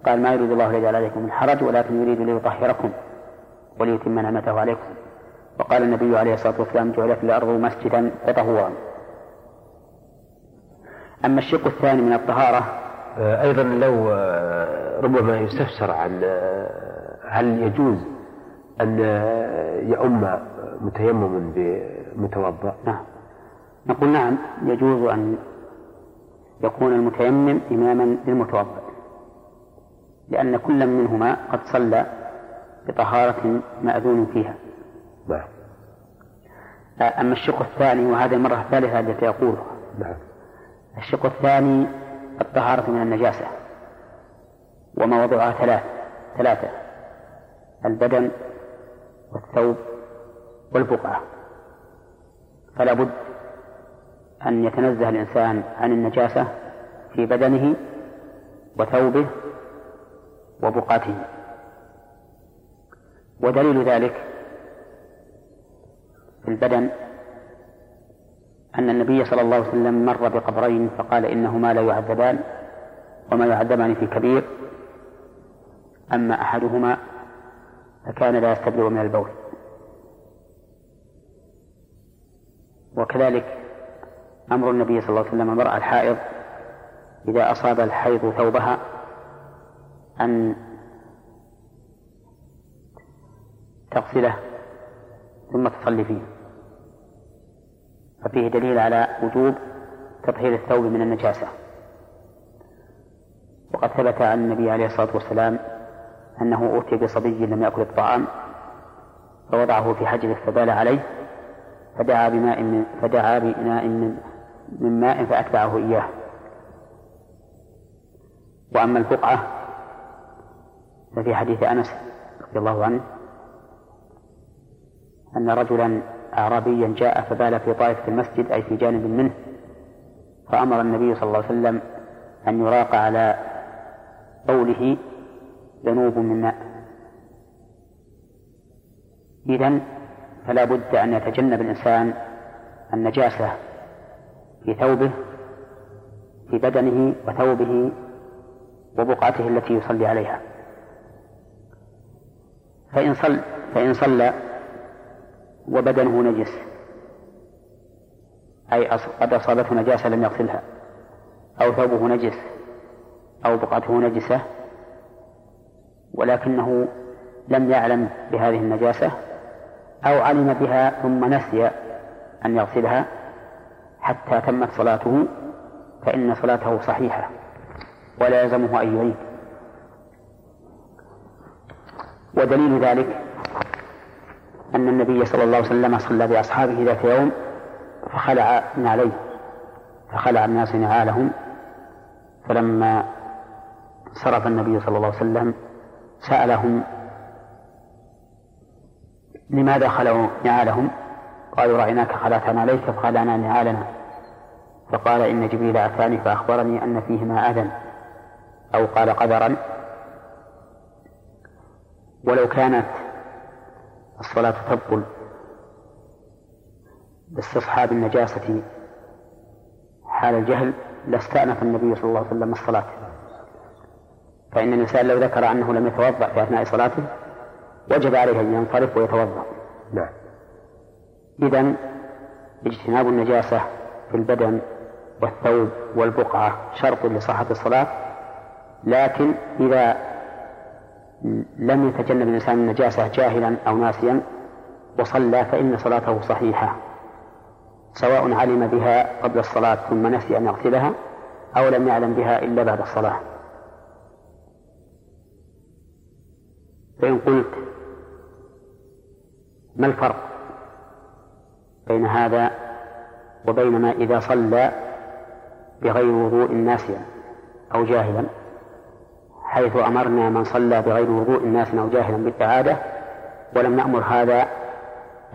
Speaker 2: قال ما يريد الله ليجعل عليكم من حرج ولكن يريد ليطهركم وليتم نعمته عليكم وقال النبي عليه الصلاة والسلام جعلت الأرض مسجدا وطهورا أما الشق الثاني من الطهارة
Speaker 1: آه، أيضا لو آه، ربما يستفسر عن آه، هل يجوز أن يؤم متيمم بمتوضأ
Speaker 2: نعم نقول نعم يجوز أن يكون المتيمم إماما للمتوضأ لأن كل منهما قد صلى بطهارة مأذون فيها
Speaker 1: نعم آه،
Speaker 2: أما الشق الثاني وهذه المرة الثالثة التي أقولها نعم الشق الثاني الطهارة من النجاسة ومواضعها ثلاث ثلاثة البدن والثوب والبقعة فلا بد أن يتنزه الإنسان عن النجاسة في بدنه وثوبه وبقاته ودليل ذلك في البدن أن النبي صلى الله عليه وسلم مر بقبرين فقال إنهما لا يعذبان وما يعذبان في كبير أما أحدهما فكان لا يستبدل من البول وكذلك أمر النبي صلى الله عليه وسلم امرأة الحائض إذا أصاب الحيض ثوبها أن تغسله ثم تصلي فيه ففيه دليل على وجوب تطهير الثوب من النجاسة وقد ثبت عن النبي عليه الصلاة والسلام أنه أوتي بصبي لم يأكل الطعام فوضعه في حجر فبال عليه فدعا بماء من فدعا بإناء من, من ماء فأتبعه إياه وأما البقعة ففي حديث أنس رضي الله عنه أن رجلا أعرابيا جاء فبال في طائفة المسجد أي في جانب منه فأمر النبي صلى الله عليه وسلم أن يراق على قوله ذنوب من ماء إذا فلا بد أن يتجنب الإنسان النجاسة في ثوبه في بدنه وثوبه وبقعته التي يصلي عليها فإن صلى فإن صلى وبدنه نجس أي قد أصابته نجاسة لم يغسلها أو ثوبه نجس أو بقعته نجسة ولكنه لم يعلم بهذه النجاسة أو علم بها ثم نسي أن يغسلها حتى تمت صلاته فإن صلاته صحيحة ولا يلزمه أن يعيد ودليل ذلك أن النبي صلى الله عليه وسلم صلى بأصحابه ذات يوم فخلع من عليه فخلع الناس نعالهم فلما صرف النبي صلى الله عليه وسلم سألهم لماذا خلعوا نعالهم قالوا رأيناك خلعتنا عليك فخلعنا نعالنا فقال إن جبريل أتاني فأخبرني أن فيهما آذن أو قال قدرا ولو كانت الصلاة تبطل باستصحاب النجاسة حال الجهل لاستأنف النبي صلى الله عليه وسلم الصلاة فإن الإنسان لو ذكر أنه لم يتوضأ في أثناء صلاته وجب عليه أن ينصرف ويتوضأ
Speaker 1: نعم
Speaker 2: إذا اجتناب النجاسة في البدن والثوب والبقعة شرط لصحة الصلاة لكن إذا لم يتجنب الإنسان النجاسة جاهلا أو ناسيا وصلى فإن صلاته صحيحة سواء علم بها قبل الصلاة ثم نسي أن يغسلها أو لم يعلم بها إلا بعد الصلاة فإن قلت ما الفرق بين هذا وبين ما إذا صلى بغير وضوء ناسيا أو جاهلا حيث أمرنا من صلى بغير وضوء ناسا أو جاهلا بالإعادة ولم نأمر هذا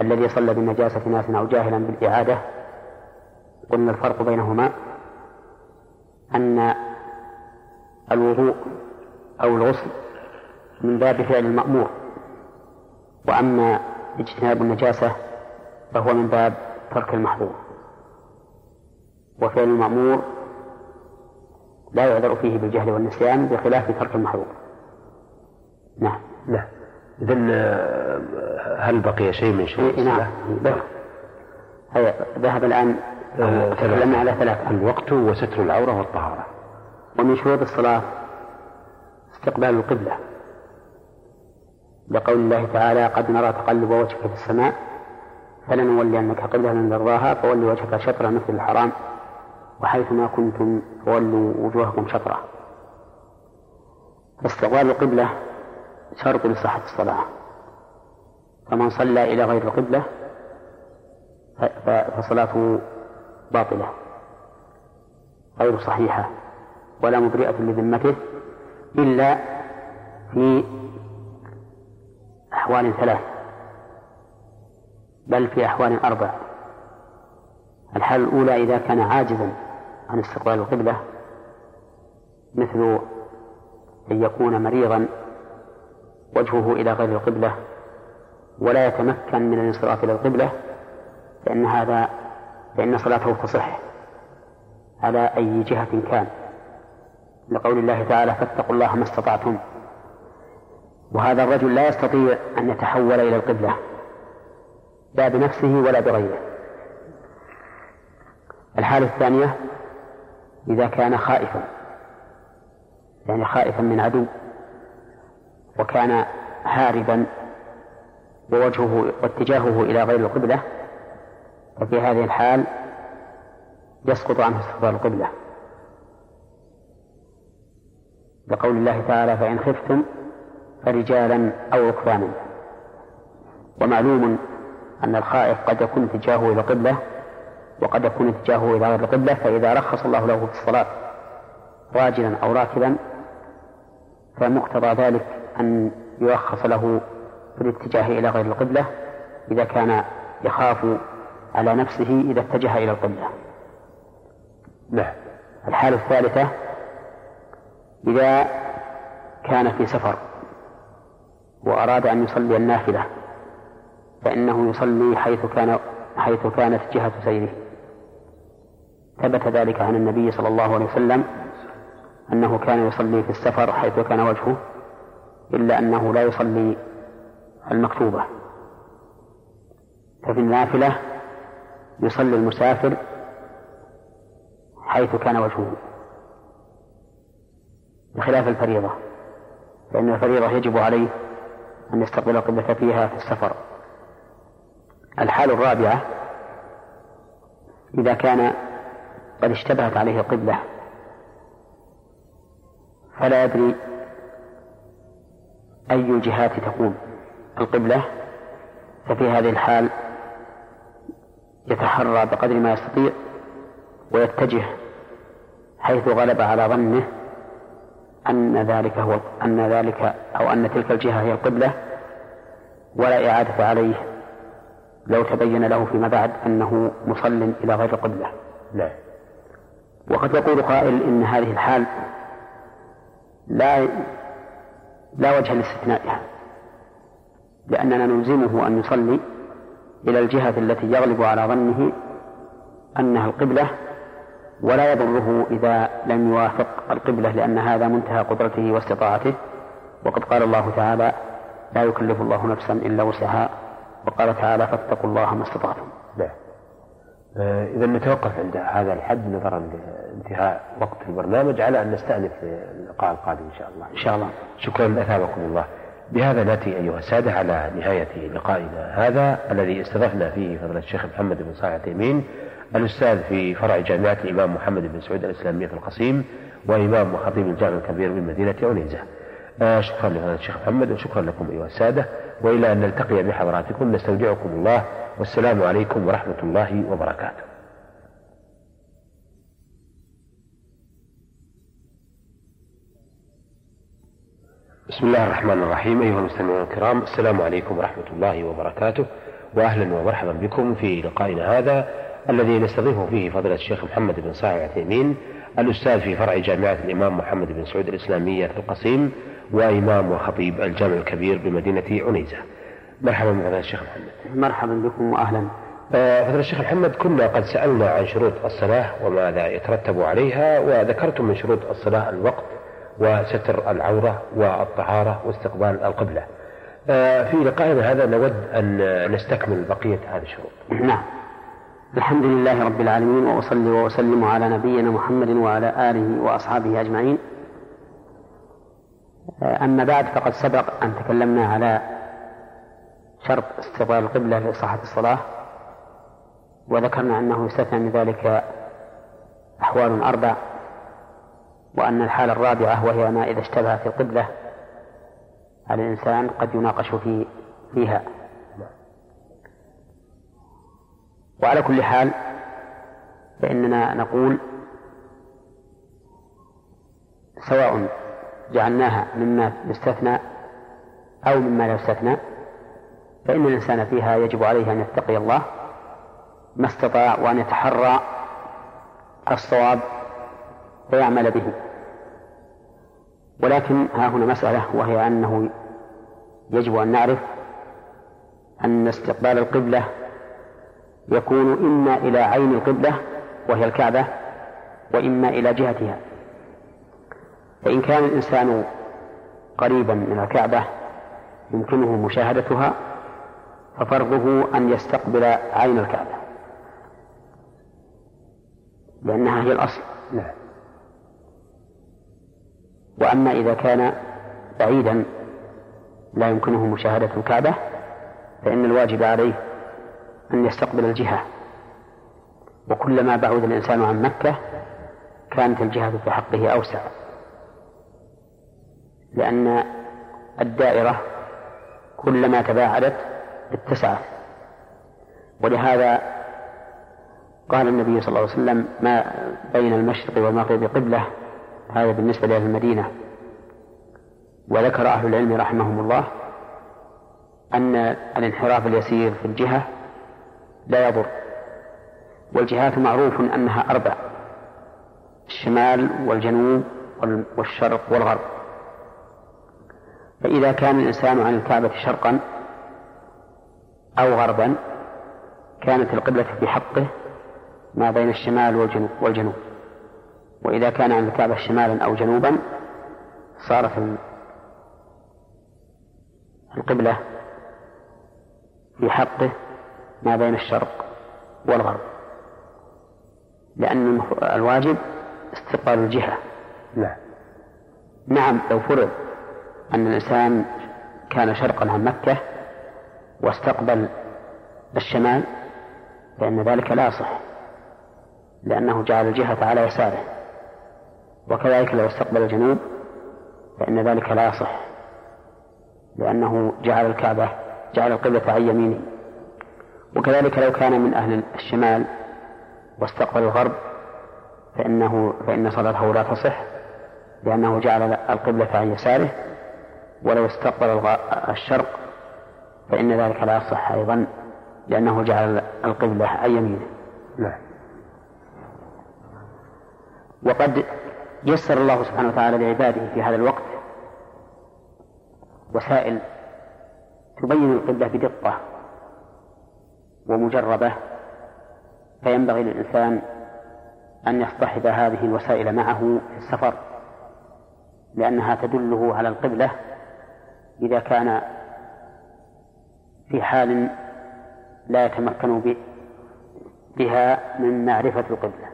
Speaker 2: الذي صلى بالنجاسة ناسا أو جاهلا بالإعادة قلنا الفرق بينهما أن الوضوء أو الغسل من باب فعل المأمور وأما اجتناب النجاسة فهو من باب ترك المحظور وفعل المأمور لا يعذر فيه بالجهل والنسيان بخلاف ترك المحظور نعم نعم
Speaker 1: إذا آه، هل بقي شيء من شيء إيه
Speaker 2: نعم ذهب الآن
Speaker 1: آه، آه، تكلمنا
Speaker 2: على ثلاثة
Speaker 1: الوقت وستر العورة والطهارة
Speaker 2: ومن شروط الصلاة استقبال القبلة لقول الله تعالى قد نرى تقلب وجهك في السماء أنك قبلة من ذراها فول وجهك شطر مثل الحرام وحيثما كنتم فولوا وجوهكم شطرة فاستقبال القبلة شرط لصحة الصلاة فمن صلى إلى غير القبلة فصلاته باطلة غير صحيحة ولا مبرئة لذمته إلا في أحوال ثلاث بل في أحوال أربع الحال الأولى إذا كان عاجزا عن استقبال القبلة مثل أن يكون مريضا وجهه إلى غير القبلة ولا يتمكن من الانصراف إلى القبلة فإن هذا فإن صلاته تصح على أي جهة كان لقول الله تعالى فاتقوا الله ما استطعتم وهذا الرجل لا يستطيع أن يتحول إلى القبلة لا بنفسه ولا بغيره الحالة الثانية إذا كان خائفا يعني خائفا من عدو وكان هاربا ووجهه واتجاهه إلى غير القبلة ففي هذه الحال يسقط عنه استقبال القبلة لقول الله تعالى فإن خفتم فرجالا أو ركبانا ومعلوم أن الخائف قد يكون اتجاهه إلى القبلة وقد يكون اتجاهه إلى غير القبلة فإذا رخص الله له في الصلاة راجلا أو راكبا فمقتضى ذلك أن يرخص له في الاتجاه إلى غير القبلة إذا كان يخاف على نفسه إذا اتجه إلى القبلة
Speaker 1: نعم
Speaker 2: الحالة الثالثة إذا كان في سفر وأراد أن يصلي النافلة فإنه يصلي حيث كان حيث كانت جهة سيره ثبت ذلك عن النبي صلى الله عليه وسلم أنه كان يصلي في السفر حيث كان وجهه إلا أنه لا يصلي المكتوبة ففي النافلة يصلي المسافر حيث كان وجهه بخلاف الفريضة فإن الفريضة يجب عليه أن يستقبل القبلة فيها في السفر الحال الرابعة إذا كان قد اشتبهت عليه القبلة فلا يدري أي الجهات تكون القبلة ففي هذه الحال يتحرى بقدر ما يستطيع ويتجه حيث غلب على ظنه أن ذلك هو أن ذلك أو أن تلك الجهة هي القبلة ولا إعادة عليه لو تبين له فيما بعد أنه مصل إلى غير القبلة.
Speaker 1: نعم.
Speaker 2: وقد يقول قائل إن هذه الحال لا لا وجه لاستثنائها لأننا نلزمه أن يصلي إلى الجهة التي يغلب على ظنه أنها القبلة ولا يضره إذا لم يوافق القبلة لأن هذا منتهى قدرته واستطاعته وقد قال الله تعالى لا يكلف الله نفسا إلا وسعها وقال تعالى فاتقوا الله ما استطعتم
Speaker 1: آه، إذا نتوقف عند هذا الحد نظرا لانتهاء وقت البرنامج على أن نستأنف اللقاء القادم إن شاء الله
Speaker 2: إن شاء الله
Speaker 1: شكرا أثابكم الله بهذا نأتي أيها السادة على نهاية لقائنا هذا الذي استضفنا فيه فضل الشيخ محمد بن صالح تيمين الأستاذ في فرع جامعة الإمام محمد بن سعود الإسلامية في القصيم وإمام وخطيب الجامع الكبير من مدينة عنيزة آه، شكرا لفضلة الشيخ محمد وشكرا لكم أيها السادة وإلى أن نلتقي بحضراتكم نستودعكم الله والسلام عليكم ورحمة الله وبركاته بسم الله الرحمن الرحيم أيها المستمعون الكرام السلام عليكم ورحمة الله وبركاته وأهلا ومرحبا بكم في لقائنا هذا الذي نستضيف فيه فضيلة الشيخ محمد بن صالح العثيمين الأستاذ في فرع جامعة الإمام محمد بن سعود الإسلامية في القصيم وإمام وخطيب الجامع الكبير بمدينة عنيزة مرحبا بفضيلة الشيخ محمد
Speaker 2: مرحبا بكم وأهلا
Speaker 1: آه، فضل الشيخ محمد كنا قد سألنا عن شروط الصلاة وماذا يترتب عليها وذكرتم من شروط الصلاة الوقت وستر العورة والطهارة واستقبال القبلة آه، في لقائنا هذا نود أن نستكمل بقية هذه الشروط
Speaker 2: نعم الحمد لله رب العالمين وأصلي وأسلم على نبينا محمد وعلى آله وأصحابه أجمعين آه، أما بعد فقد سبق أن تكلمنا على شرط استقبال القبلة لصحة الصلاة وذكرنا أنه يستثنى من ذلك أحوال أربع وأن الحالة الرابعة وهي ما إذا اشتبه في القبلة على الإنسان قد يناقش في فيها وعلى كل حال فإننا نقول سواء جعلناها مما يستثنى أو مما لا يستثنى فإن الإنسان فيها يجب عليه أن يتقي الله ما استطاع وأن يتحرى الصواب فيعمل به ولكن ها هنا مسألة وهي أنه يجب أن نعرف أن استقبال القبلة يكون إما إلى عين القبلة وهي الكعبة وإما إلى جهتها فإن كان الإنسان قريبا من الكعبة يمكنه مشاهدتها ففرضه أن يستقبل عين الكعبة لأنها هي الأصل نعم وأما إذا كان بعيدا لا يمكنه مشاهدة الكعبة فإن الواجب عليه أن يستقبل الجهة وكلما بعد الإنسان عن مكة كانت الجهة في حقه أوسع لأن الدائرة كلما تباعدت التسعة ولهذا قال النبي صلى الله عليه وسلم ما بين المشرق والمغرب قبلة هذا بالنسبة لأهل المدينة وذكر أهل العلم رحمهم الله أن الانحراف اليسير في الجهة لا يضر والجهات معروف أنها أربع الشمال والجنوب والشرق والغرب فإذا كان الإنسان عن الكعبة شرقا أو غربا كانت القبلة في حقه ما بين الشمال والجنوب, والجنوب وإذا كان عن الكعبة شمالا أو جنوبا صارت القبلة في حقه ما بين الشرق والغرب لأن الواجب استقبال الجهة نعم نعم لو فرض أن الإنسان كان شرقا عن مكة واستقبل الشمال فإن ذلك لا يصح لأنه جعل الجهة على يساره وكذلك لو استقبل الجنوب فإن ذلك لا يصح لأنه جعل الكعبة جعل القبلة عن يمينه وكذلك لو كان من أهل الشمال واستقبل الغرب فإنه فإن صلاته لا تصح لأنه جعل القبلة عن يساره ولو استقبل الشرق فإن ذلك لا يصح أيضا لأنه جعل القبلة عن
Speaker 1: يمينه نعم
Speaker 2: وقد يسر الله سبحانه وتعالى لعباده في هذا الوقت وسائل تبين القبلة بدقة ومجربة فينبغي للإنسان أن يصطحب هذه الوسائل معه في السفر لأنها تدله على القبلة إذا كان في حال لا يتمكن بها من معرفة القبلة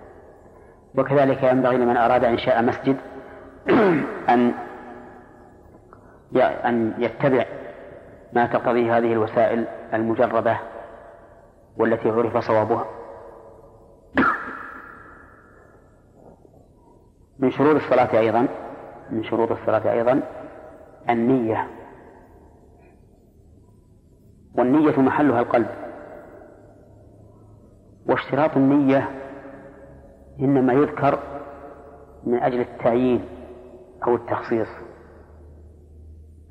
Speaker 2: وكذلك ينبغي لمن أراد إنشاء مسجد أن أن يتبع ما تقتضيه هذه الوسائل المجربة والتي عرف صوابها من شروط الصلاة أيضا من شروط الصلاة أيضا النية والنية محلها القلب واشتراط النية إنما يذكر من أجل التعيين أو التخصيص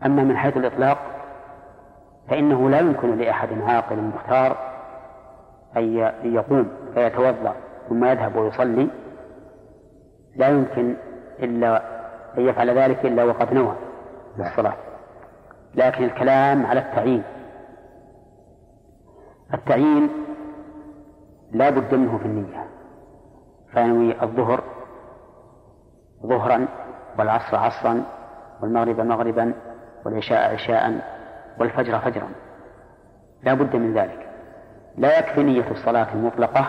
Speaker 2: أما من حيث الإطلاق فإنه لا يمكن لأحد عاقل مختار أن يقوم فيتوضأ ثم يذهب ويصلي لا يمكن إلا أن يفعل ذلك إلا وقد نوى نعم. الصلاة لكن الكلام على التعيين التعيين لا بد منه في النية فينوي الظهر ظهرا والعصر عصرا والمغرب مغربا والعشاء عشاء والفجر فجرا لا بد من ذلك لا يكفي نية الصلاة المطلقة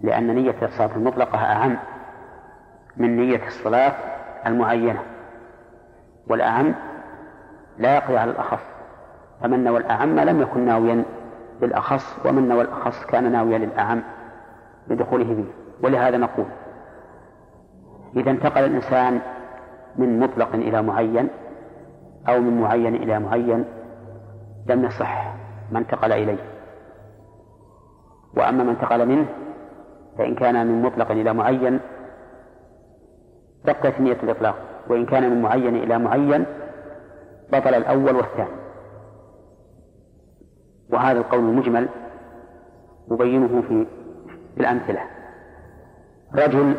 Speaker 2: لأن نية الصلاة المطلقة أعم من نية الصلاة المعينة والأعم لا يقضي على الأخص فمن نوى الأعم لم يكن ناويا للأخص ومن نوى الأخص كان ناويا للأعم بدخوله فيه ولهذا نقول إذا انتقل الإنسان من مطلق إلى معين أو من معين إلى معين لم يصح ما انتقل إليه وأما ما انتقل منه فإن كان من مطلق إلى معين بقيت نية الإطلاق وإن كان من معين إلى معين بطل الأول والثاني وهذا القول المجمل يبينه في الأمثلة رجل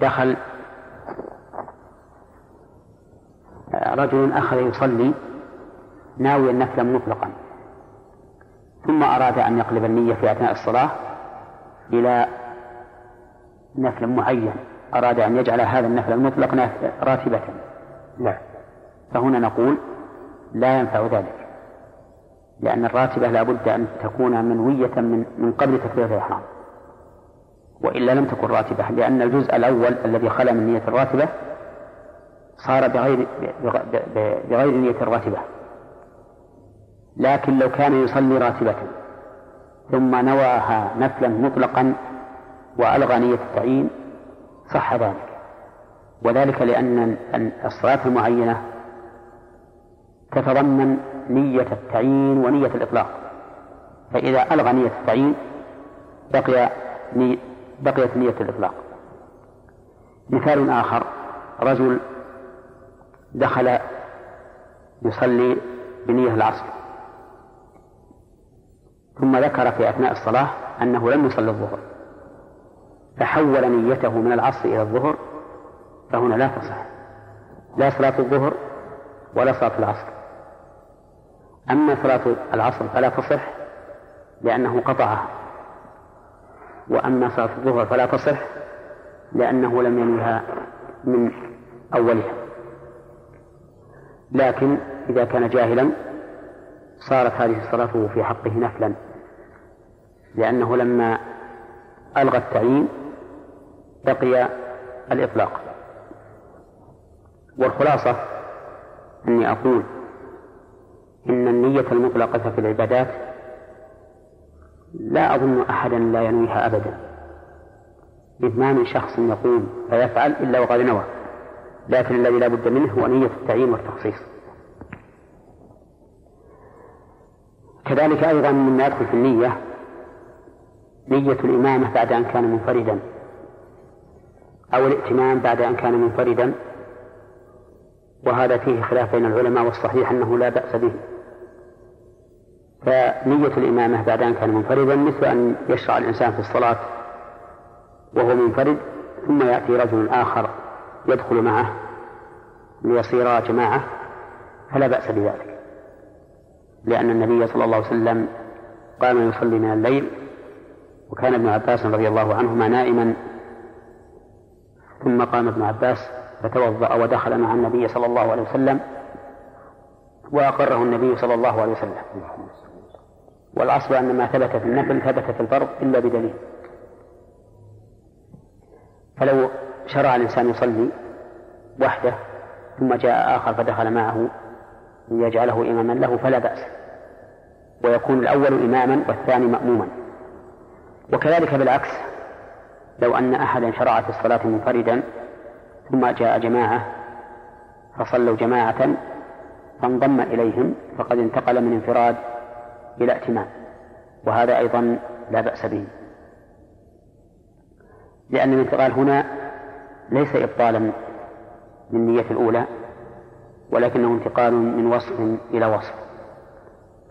Speaker 2: دخل رجل أخذ يصلي ناوي النفل مطلقا ثم أراد أن يقلب النية في أثناء الصلاة إلى نفل معين أراد أن يجعل هذا النفل المطلق راتبة
Speaker 1: لا نعم.
Speaker 2: فهنا نقول لا ينفع ذلك لأن الراتبة لابد أن تكون منوية من من قبل تكبيرة الإحرام وإلا لم تكن راتبة لأن الجزء الأول الذي خلا من نية الراتبة صار بغير بغير نية الراتبة لكن لو كان يصلي راتبة ثم نواها نفلا مطلقا وألغى نية التعيين صح ذلك وذلك لأن الصلاة المعينة تتضمن نية التعيين ونية الإطلاق فإذا ألغى نية التعيين بقي ني بقيت نية الإطلاق مثال آخر رجل دخل يصلي بنية العصر ثم ذكر في أثناء الصلاة أنه لم يصلي الظهر فحول نيته من العصر إلى الظهر فهنا لا تصح لا صلاة الظهر ولا صلاة العصر أما صلاة العصر فلا تصح لأنه قطعها وأما صلاة الظهر فلا تصح لأنه لم ينوها من أولها لكن إذا كان جاهلا صارت هذه صلاته في حقه نفلا لأنه لما ألغى التعيين بقي الإطلاق والخلاصة أني أقول إن النية المطلقة في العبادات لا أظن أحدا لا ينويها أبدا إذ ما من شخص يقوم فيفعل إلا وقد نوى لكن الذي لا بد منه هو نية التعيين والتخصيص كذلك أيضا مما يدخل في النية نية الإمامة بعد أن كان منفردا أو الائتمام بعد أن كان منفردا وهذا فيه خلاف بين العلماء والصحيح أنه لا بأس به فنية الإمامة بعد أن كان منفردا مثل أن يشرع الإنسان في الصلاة وهو منفرد ثم يأتي رجل آخر يدخل معه ليصيرا جماعة فلا بأس بذلك لأن النبي صلى الله عليه وسلم قام يصلي من الليل وكان ابن عباس رضي الله عنهما نائما ثم قام ابن عباس فتوضأ ودخل مع النبي صلى الله عليه وسلم وأقره النبي صلى الله عليه وسلم والأصل أن ما ثبت في النفل ثبت في الفرض إلا بدليل فلو شرع الإنسان يصلي وحده ثم جاء آخر فدخل معه ليجعله إماما له فلا بأس ويكون الأول إماما والثاني مأموما وكذلك بالعكس لو أن أحدا شرع في الصلاة منفردا ثم جاء جماعة فصلوا جماعة فانضم إليهم فقد انتقل من انفراد بلا ائتمام وهذا أيضا لا بأس به لأن الانتقال هنا ليس إبطالا من نية الأولى ولكنه انتقال من وصف إلى وصف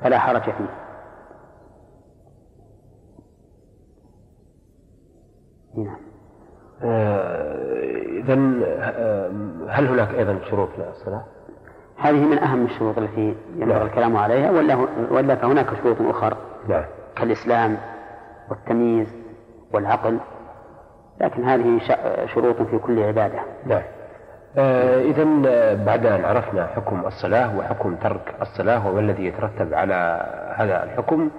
Speaker 2: فلا حرج فيه نعم
Speaker 1: آه، إذا آه، هل هناك أيضا شروط للصلاة؟
Speaker 2: هذه من أهم الشروط التي ينبغي نعم. الكلام عليها ولا ولا فهناك شروط أخرى لا. نعم. كالإسلام والتمييز والعقل لكن هذه شروط في كل عبادة
Speaker 1: نعم آه إذا آه، بعد أن عرفنا حكم الصلاة وحكم ترك الصلاة وما الذي يترتب على هذا الحكم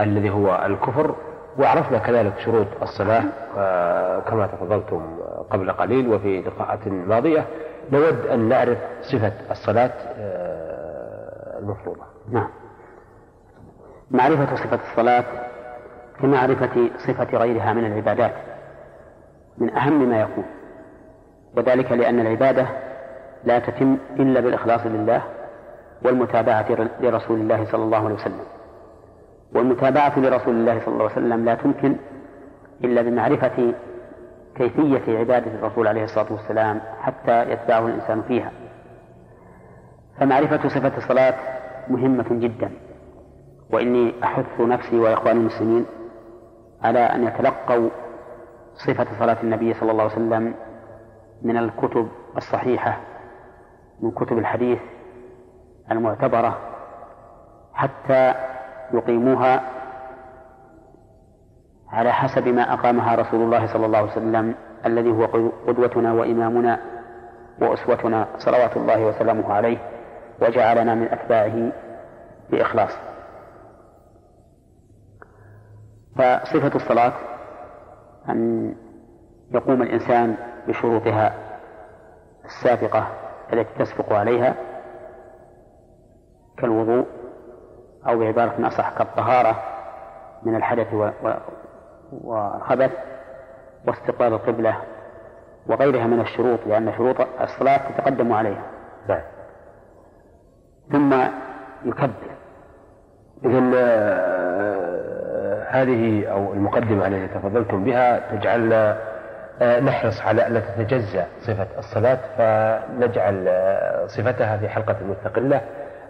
Speaker 1: الذي هو الكفر وعرفنا كذلك شروط الصلاة آه كما تفضلتم قبل قليل وفي لقاءات ماضية نود أن نعرف صفة الصلاة آه، المفروضة
Speaker 2: نعم معرفة صفة الصلاة كمعرفة صفة غيرها من العبادات من أهم ما يكون وذلك لأن العبادة لا تتم إلا بالإخلاص لله والمتابعة لرسول الله صلى الله عليه وسلم والمتابعة لرسول الله صلى الله عليه وسلم لا تمكن إلا بمعرفة كيفية عبادة الرسول عليه الصلاة والسلام حتى يتبعه الإنسان فيها فمعرفة صفة الصلاة مهمة جدا وإني أحث نفسي وإخواني المسلمين على أن يتلقوا صفة صلاة النبي صلى الله عليه وسلم من الكتب الصحيحة من كتب الحديث المعتبرة حتى يقيموها على حسب ما أقامها رسول الله صلى الله عليه وسلم الذي هو قدوتنا وإمامنا وأسوتنا صلوات الله وسلامه عليه وجعلنا من أتباعه بإخلاص فصفة الصلاة أن يقوم الإنسان بشروطها السابقة التي تسبق عليها كالوضوء أو بعبارة أصح كالطهارة من الحدث وخبث واستقبال القبلة وغيرها من الشروط لأن شروط الصلاة تتقدم عليها
Speaker 1: لا. نعم.
Speaker 2: ثم يكبر
Speaker 1: إذا آه، هذه أو المقدمة التي تفضلتم بها تجعلنا آه، نحرص على ألا تتجزأ صفة الصلاة فنجعل آه، صفتها في حلقة مستقلة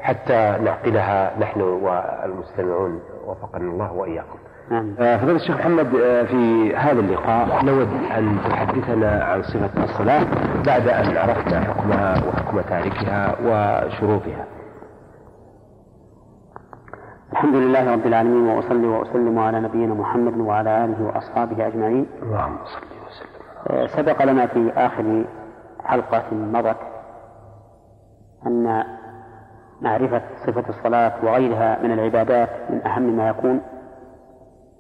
Speaker 1: حتى نعقلها نحن والمستمعون وفقنا الله وإياكم نعم. آه، فضيلة الشيخ محمد آه، في هذا اللقاء نود أن تحدثنا عن صفة الصلاة بعد أن عرفنا حكمها وحكم تاركها وشروطها
Speaker 2: الحمد لله رب العالمين وأصلي وأسلم على نبينا محمد وعلى آله وأصحابه أجمعين
Speaker 1: اللهم صل وسلم
Speaker 2: آه، سبق لنا في آخر حلقة مضت أن معرفة صفة الصلاة وغيرها من العبادات من أهم ما يكون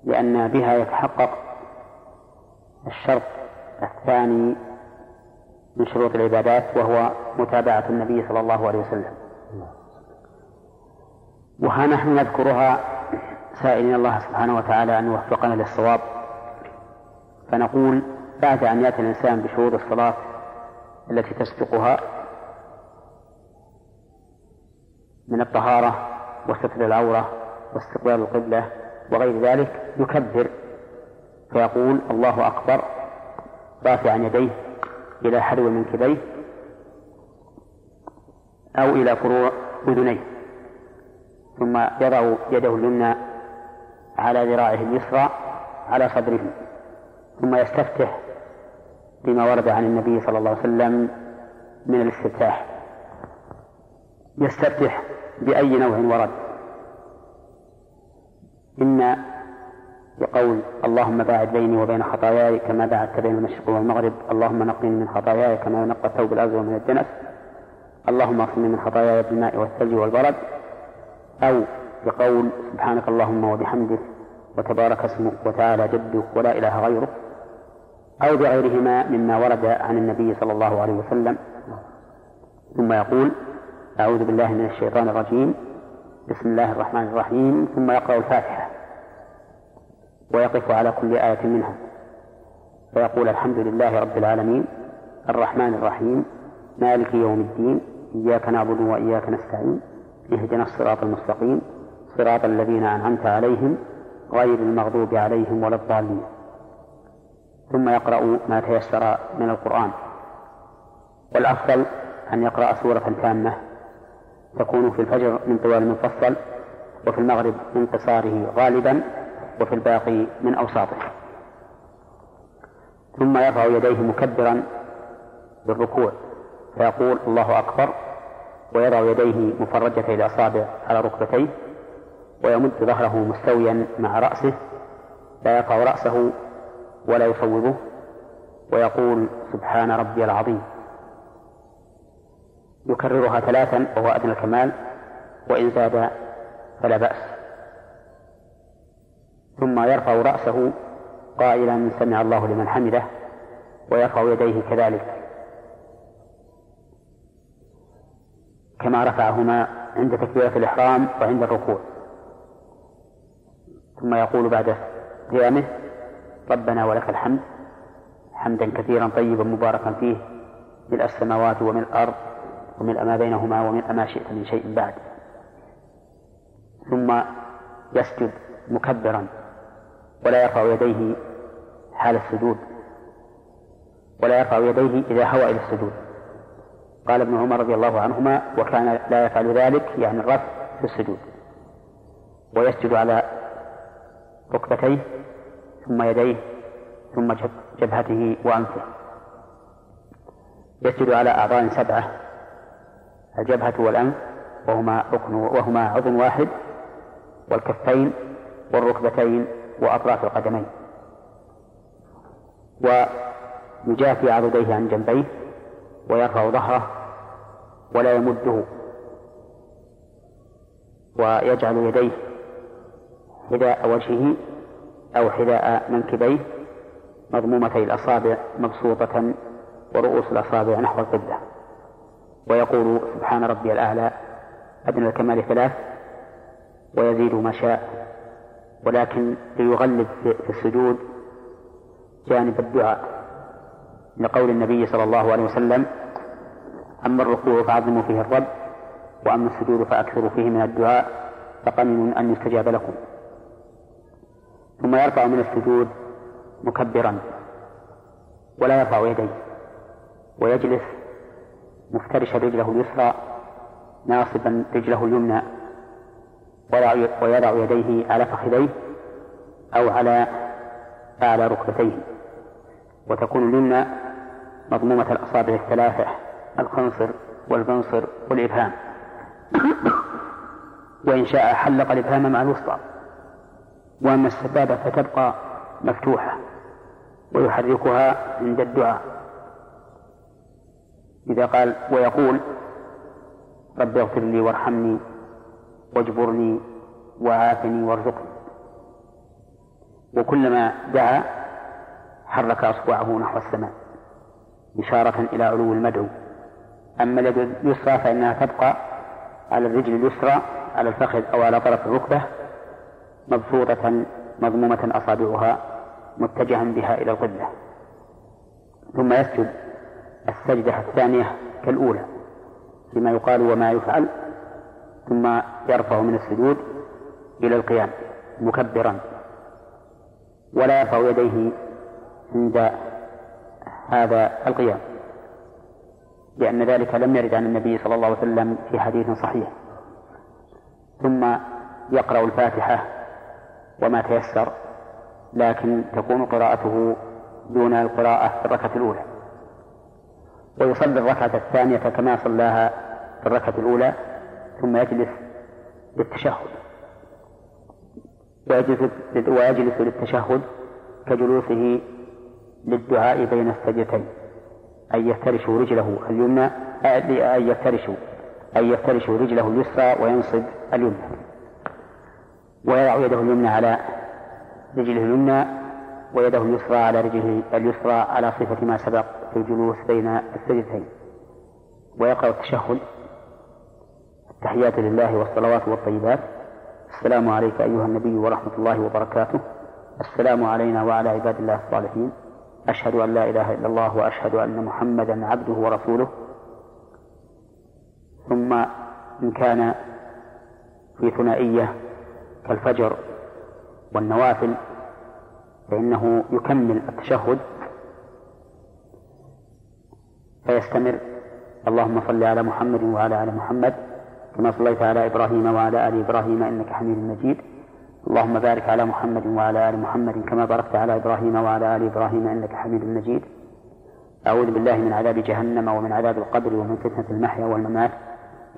Speaker 2: لأن بها يتحقق الشرط الثاني من شروط العبادات وهو متابعة النبي صلى الله عليه وسلم وها نحن نذكرها سائلين الله سبحانه وتعالى أن يوفقنا للصواب فنقول بعد أن يأتي الإنسان بشروط الصلاة التي تسبقها من الطهارة وستر العورة واستقبال القبلة وغير ذلك يكبر فيقول الله أكبر رافعا يديه إلى حلو منكبيه أو إلى فروع أذنيه ثم يضع يده اليمنى على ذراعه اليسرى على صدره ثم يستفتح بما ورد عن النبي صلى الله عليه وسلم من الاستفتاح يستفتح بأي نوع ورد إما بقول اللهم باعد بيني وبين خطاياي كما باعدت بين المشرق والمغرب اللهم نقني من خطاياي كما ينقى الثوب الأزرق من الدنس اللهم اغسلني من خطاياي بالماء والثلج والبرد أو بقول سبحانك اللهم وبحمدك وتبارك اسمك وتعالى جدك ولا إله غيرك أو بغيرهما مما ورد عن النبي صلى الله عليه وسلم ثم يقول أعوذ بالله من الشيطان الرجيم بسم الله الرحمن الرحيم ثم يقرأ الفاتحة ويقف على كل آية منها ويقول الحمد لله رب العالمين الرحمن الرحيم مالك يوم الدين إياك نعبد وإياك نستعين اهدنا الصراط المستقيم صراط الذين أنعمت عليهم غير المغضوب عليهم ولا الضالين ثم يقرأ ما تيسر من القرآن والأفضل أن يقرأ سورة تامة يكون في الفجر من طوال المفصل وفي المغرب من قصاره غالبا وفي الباقي من أوساطه ثم يرفع يديه مكبرا بالركوع فيقول الله أكبر ويضع يديه مفرجتي الأصابع على ركبتيه ويمد ظهره مستويا مع رأسه لا يقع رأسه ولا يصوبه ويقول سبحان ربي العظيم يكررها ثلاثا وهو أدنى الكمال وإن زاد فلا بأس ثم يرفع رأسه قائلا سمع الله لمن حمده ويرفع يديه كذلك كما رفعهما عند تكبيرة الإحرام وعند الركوع ثم يقول بعد قيامه ربنا ولك الحمد حمدا كثيرا طيبا مباركا فيه ملء السماوات ومن الأرض وملء ما بينهما وملء ما شئت من شيء بعد ثم يسجد مكبرا ولا يرفع يديه حال السجود ولا يرفع يديه إذا هوى إلى السجود قال ابن عمر رضي الله عنهما وكان لا يفعل ذلك يعني الرفع في السجود ويسجد على ركبتيه ثم يديه ثم جبهته وأنفه يسجد على أعضاء سبعة الجبهة والأنف وهما ركن وهما عضو واحد والكفين والركبتين وأطراف القدمين ويجافي عضديه عن جنبيه ويرفع ظهره ولا يمده ويجعل يديه حذاء وجهه أو حذاء منكبيه مضمومتي الأصابع مبسوطة ورؤوس الأصابع نحو القبلة ويقول سبحان ربي الأعلى أدنى الكمال ثلاث ويزيد ما شاء ولكن ليغلب في السجود جانب الدعاء لقول النبي صلى الله عليه وسلم أما الركوع فعظموا فيه الرب وأما السجود فأكثروا فيه من الدعاء فقمن أن يستجاب لكم ثم يرفع من السجود مكبرا ولا يرفع يديه ويجلس مفترشا رجله اليسرى ناصبا رجله اليمنى ويضع يديه على فخذيه أو على أعلى ركبتيه وتكون اليمنى مضمومة الأصابع الثلاثة الخنصر والبنصر والإبهام وإن شاء حلق الإبهام مع الوسطى وأما السبابة فتبقى مفتوحة ويحركها عند الدعاء إذا قال ويقول رب اغفر لي وارحمني واجبرني وعافني وارزقني وكلما دعا حرك أصبعه نحو السماء إشارة إلى علو المدعو أما اليد اليسرى فإنها تبقى على الرجل اليسرى على الفخذ أو على طرف الركبة مبسوطة مضمومة أصابعها متجها بها إلى القبلة ثم يسجد السجدة الثانية كالأولى بما يقال وما يفعل ثم يرفع من السجود إلى القيام مكبرا ولا يرفع يديه عند هذا القيام لأن ذلك لم يرد عن النبي صلى الله عليه وسلم في حديث صحيح ثم يقرأ الفاتحة وما تيسر لكن تكون قراءته دون القراءة في الركعة الأولى ويصلي الركعة الثانية كما صلاها في الركعة الأولى ثم يجلس للتشهد ويجلس, ويجلس للتشهد كجلوسه للدعاء بين السجدتين أن يفترش رجله اليمنى أن يفترش أن يفترش رجله اليسرى وينصب اليمنى ويضع يده اليمنى على رجله اليمنى ويده اليسرى على رجله اليسرى على صفة ما سبق الجلوس بين السجدتين ويقرأ التشهد التحيات لله والصلوات والطيبات السلام عليك أيها النبي ورحمة الله وبركاته السلام علينا وعلى عباد الله الصالحين أشهد أن لا إله إلا الله وأشهد أن محمدا عبده ورسوله ثم إن كان في ثنائية كالفجر والنوافل فإنه يكمل التشهد فيستمر اللهم صل على محمد وعلى آل محمد كما صليت على إبراهيم وعلى آل إبراهيم إنك حميد مجيد اللهم بارك على محمد وعلى آل محمد كما باركت على إبراهيم وعلى آل إبراهيم إنك حميد مجيد أعوذ بالله من عذاب جهنم ومن عذاب القبر ومن فتنة المحيا والممات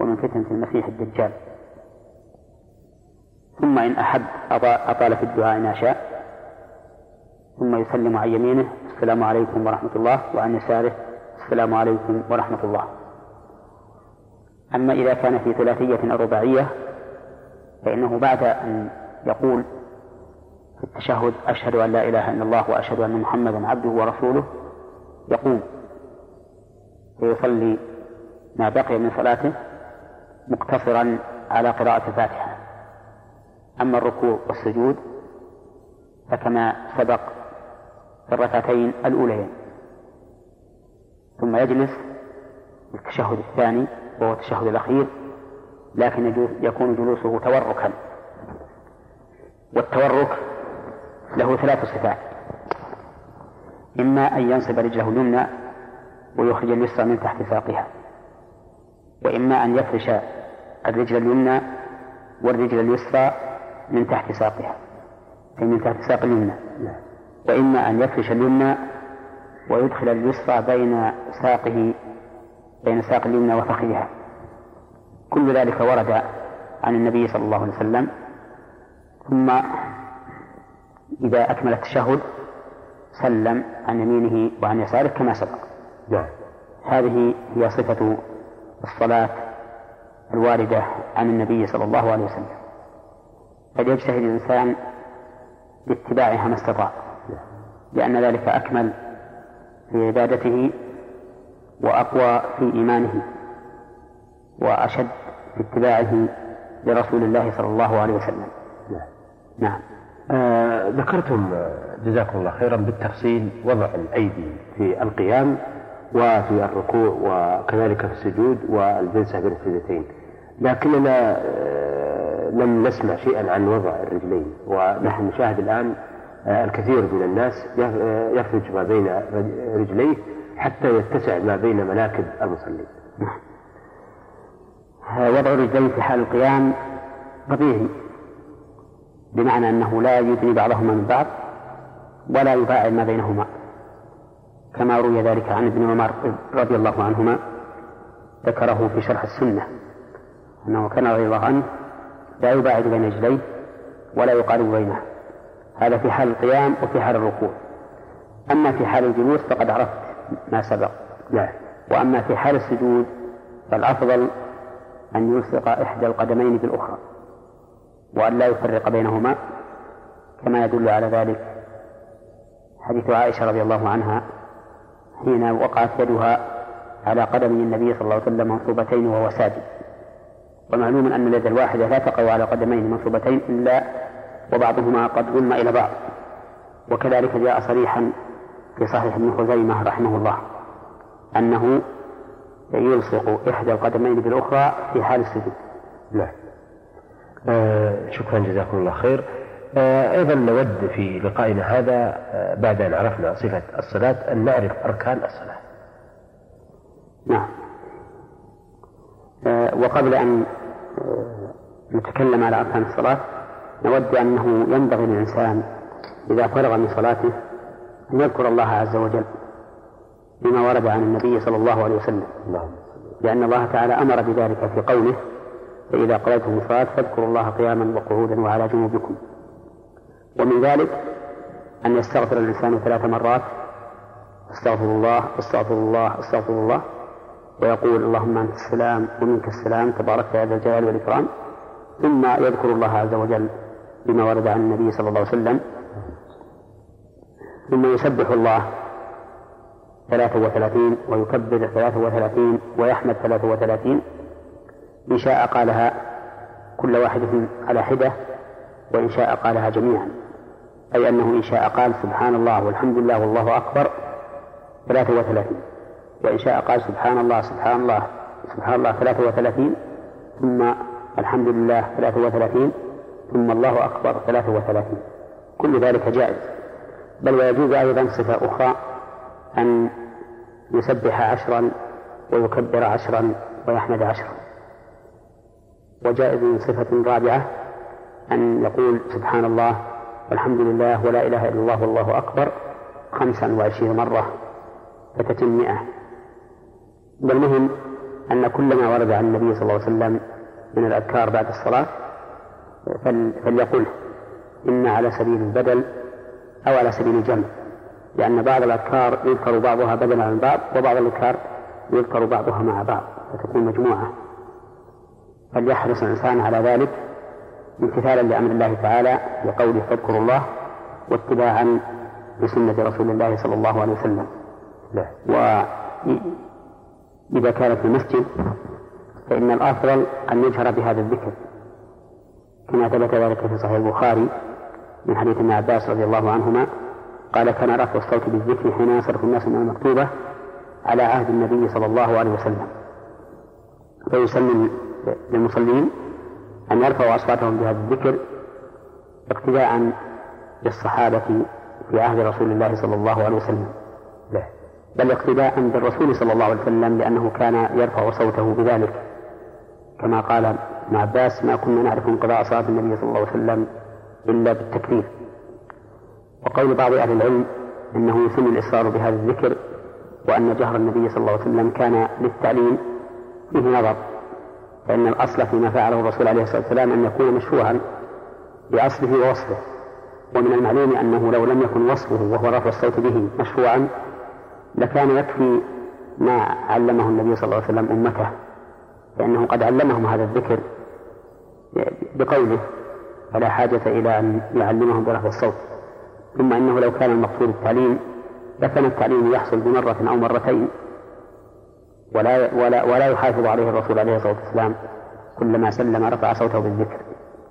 Speaker 2: ومن فتنة المسيح الدجال ثم إن أحب أطال في الدعاء إن شاء ثم يسلم عن يمينه السلام عليكم ورحمة الله وعن يساره السلام عليكم ورحمة الله أما إذا كان في ثلاثية أو رباعية فإنه بعد أن يقول في التشهد أشهد أن لا إله إلا الله وأشهد أن محمدا عبده ورسوله يقوم ويصلي ما بقي من صلاته مقتصرا على قراءة الفاتحة أما الركوع والسجود فكما سبق في الركعتين الأوليين ثم يجلس للتشهد الثاني وهو التشهد الأخير لكن يكون جلوسه توركا والتورك له ثلاث صفات إما أن ينصب رجله اليمنى ويخرج اليسرى من تحت ساقها وإما أن يفرش الرجل اليمنى والرجل اليسرى من تحت ساقها أي من تحت ساق اليمنى وإما أن يفرش اليمنى ويدخل اليسرى بين ساقه بين ساق اليمنى وفخذها كل ذلك ورد عن النبي صلى الله عليه وسلم ثم إذا أكمل التشهد سلم عن يمينه وعن يساره كما سبق
Speaker 1: نعم.
Speaker 2: هذه هي صفة الصلاة الواردة عن النبي صلى الله عليه وسلم قد يجتهد الإنسان باتباعها ما استطاع نعم. لأن ذلك أكمل في عبادته وأقوى في إيمانه وأشد في اتباعه لرسول الله صلى الله عليه وسلم
Speaker 1: نعم, نعم. آه ذكرتم آه، جزاكم الله خيرا بالتفصيل وضع الأيدي في القيام وفي الركوع وكذلك في السجود والجلسة بين السجدتين لكننا آه، لم نسمع شيئا عن وضع الرجلين ونحن نشاهد الآن الكثير من الناس يفرج ما بين رجليه حتى يتسع ما بين مناكب المصلين نعم.
Speaker 2: وضع الرجلين في حال القيام طبيعي بمعنى أنه لا يدني بعضهما من بعض ولا يباعد ما بينهما كما روي ذلك عن ابن عمر رضي الله عنهما ذكره في شرح السنة أنه كان رضي الله عنه لا يباعد بين رجليه ولا يقارب بينه هذا في حال القيام وفي حال الركوع أما في حال الجلوس فقد عرفت ما سبق
Speaker 1: لا. نعم.
Speaker 2: وأما في حال السجود فالأفضل أن يلصق إحدى القدمين بالأخرى وأن لا يفرق بينهما كما يدل على ذلك حديث عائشة رضي الله عنها حين وقعت يدها على قدم النبي صلى الله عليه وسلم منصوبتين وهو ساجد ومعلوم أن اليد الواحدة لا تقع على قدمين منصوبتين إلا وبعضهما قد ضم إلى بعض وكذلك جاء صريحا في صحيح ابن خزيمة رحمه الله أنه يلصق إحدى القدمين بالأخرى في حال السجود
Speaker 1: نعم آه شكرا جزاكم الله خير آه أيضا نود في لقائنا هذا آه بعد أن عرفنا صفة الصلاة أن نعرف أركان الصلاة
Speaker 2: نعم آه، وقبل أن آه، نتكلم على أركان الصلاة نود أنه ينبغي للإنسان إذا فرغ من صلاته أن يذكر الله عز وجل بما ورد عن النبي صلى الله عليه وسلم نعم. لأن الله تعالى أمر بذلك في قوله فإذا قضيتم الصلاة فاذكروا الله قياما وقعودا وعلى جنوبكم ومن ذلك أن يستغفر الإنسان ثلاث مرات استغفر الله استغفر الله استغفر الله ويقول اللهم أنت السلام ومنك السلام تبارك يا ذا الجلال والإكرام ثم يذكر الله عز وجل بما ورد عن النبي صلى الله عليه وسلم ثم يسبح الله ثلاثة وثلاثين ويكبر ثلاثة وثلاثين ويحمد ثلاثة وثلاثين إن شاء قالها كل واحد على حدة وإن شاء قالها جميعا أي أنه إن شاء قال سبحان الله والحمد لله والله أكبر ثلاثة وثلاثين وإن شاء قال سبحان الله سبحان الله سبحان الله ثلاثة وثلاثين ثم الحمد لله ثلاثة وثلاثين ثم الله أكبر ثلاثة وثلاثين كل ذلك جائز بل ويجوز أيضا صفة أخرى أن يسبح عشرا ويكبر عشرا ويحمد عشرا وجائز من صفة رابعة أن يقول سبحان الله والحمد لله ولا إله إلا الله والله أكبر خمسا وعشرين مرة فتتم مئة والمهم أن كل ما ورد عن النبي صلى الله عليه وسلم من الأذكار بعد الصلاة فليقل إن على سبيل البدل أو على سبيل الجمع لأن بعض الأذكار يذكر بعضها بدلا عن بعض وبعض الأذكار يذكر بعضها مع بعض فتكون مجموعة فليحرص الإنسان على ذلك امتثالا لأمر الله تعالى بقوله فاذكروا الله واتباعا لسنة رسول الله صلى الله عليه وسلم لا. وإذا كان في المسجد فإن الأفضل أن يجهر بهذا الذكر كما ثبت ذلك في صحيح البخاري من حديث ابن عباس رضي الله عنهما قال كان رفع الصوت بالذكر حين يصرف الناس من المكتوبة على عهد النبي صلى الله عليه وسلم فيسلم للمصلين أن يرفعوا أصواتهم بهذا الذكر اقتداء بالصحابة في عهد رسول الله صلى الله عليه وسلم بل اقتداء بالرسول صلى الله عليه وسلم لأنه كان يرفع صوته بذلك كما قال ابن عباس ما كنا نعرف انقضاء صلاة النبي صلى الله عليه وسلم إلا بالتكبير وقول بعض أهل العلم أنه يسن الإصرار بهذا الذكر وأن جهر النبي صلى الله عليه وسلم كان للتعليم فيه نظر فإن الأصل فيما فعله الرسول عليه الصلاة والسلام أن يكون مشروعا بأصله ووصفه ومن المعلوم أنه لو لم يكن وصفه وهو رفع الصوت به مشروعا لكان يكفي ما علمه النبي صلى الله عليه وسلم أمته لأنه قد علمهم هذا الذكر بقوله فلا حاجة إلى أن يعلمهم برفع الصوت ثم أنه لو كان المقصود التعليم لكان التعليم يحصل بمرة أو مرتين ولا ولا ولا يحافظ عليه الرسول عليه الصلاة والسلام كلما سلم رفع صوته بالذكر.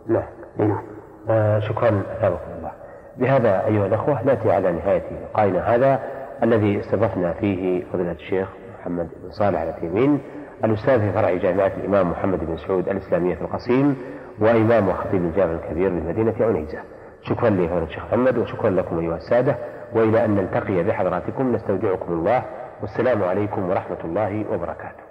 Speaker 1: لا. نعم. آه شكرا أثابكم الله. بهذا أيها الأخوة نأتي على نهاية لقائنا هذا الذي استضفنا فيه فضيلة الشيخ محمد بن صالح العثيمين الأستاذ في فرع جامعة الإمام محمد بن سعود الإسلامية في القصيم وإمام وخطيب الجامع الكبير بمدينة عنيزة شكرا لفضيلة الشيخ محمد وشكرا لكم أيها السادة وإلى أن نلتقي بحضراتكم نستودعكم الله والسلام عليكم ورحمة الله وبركاته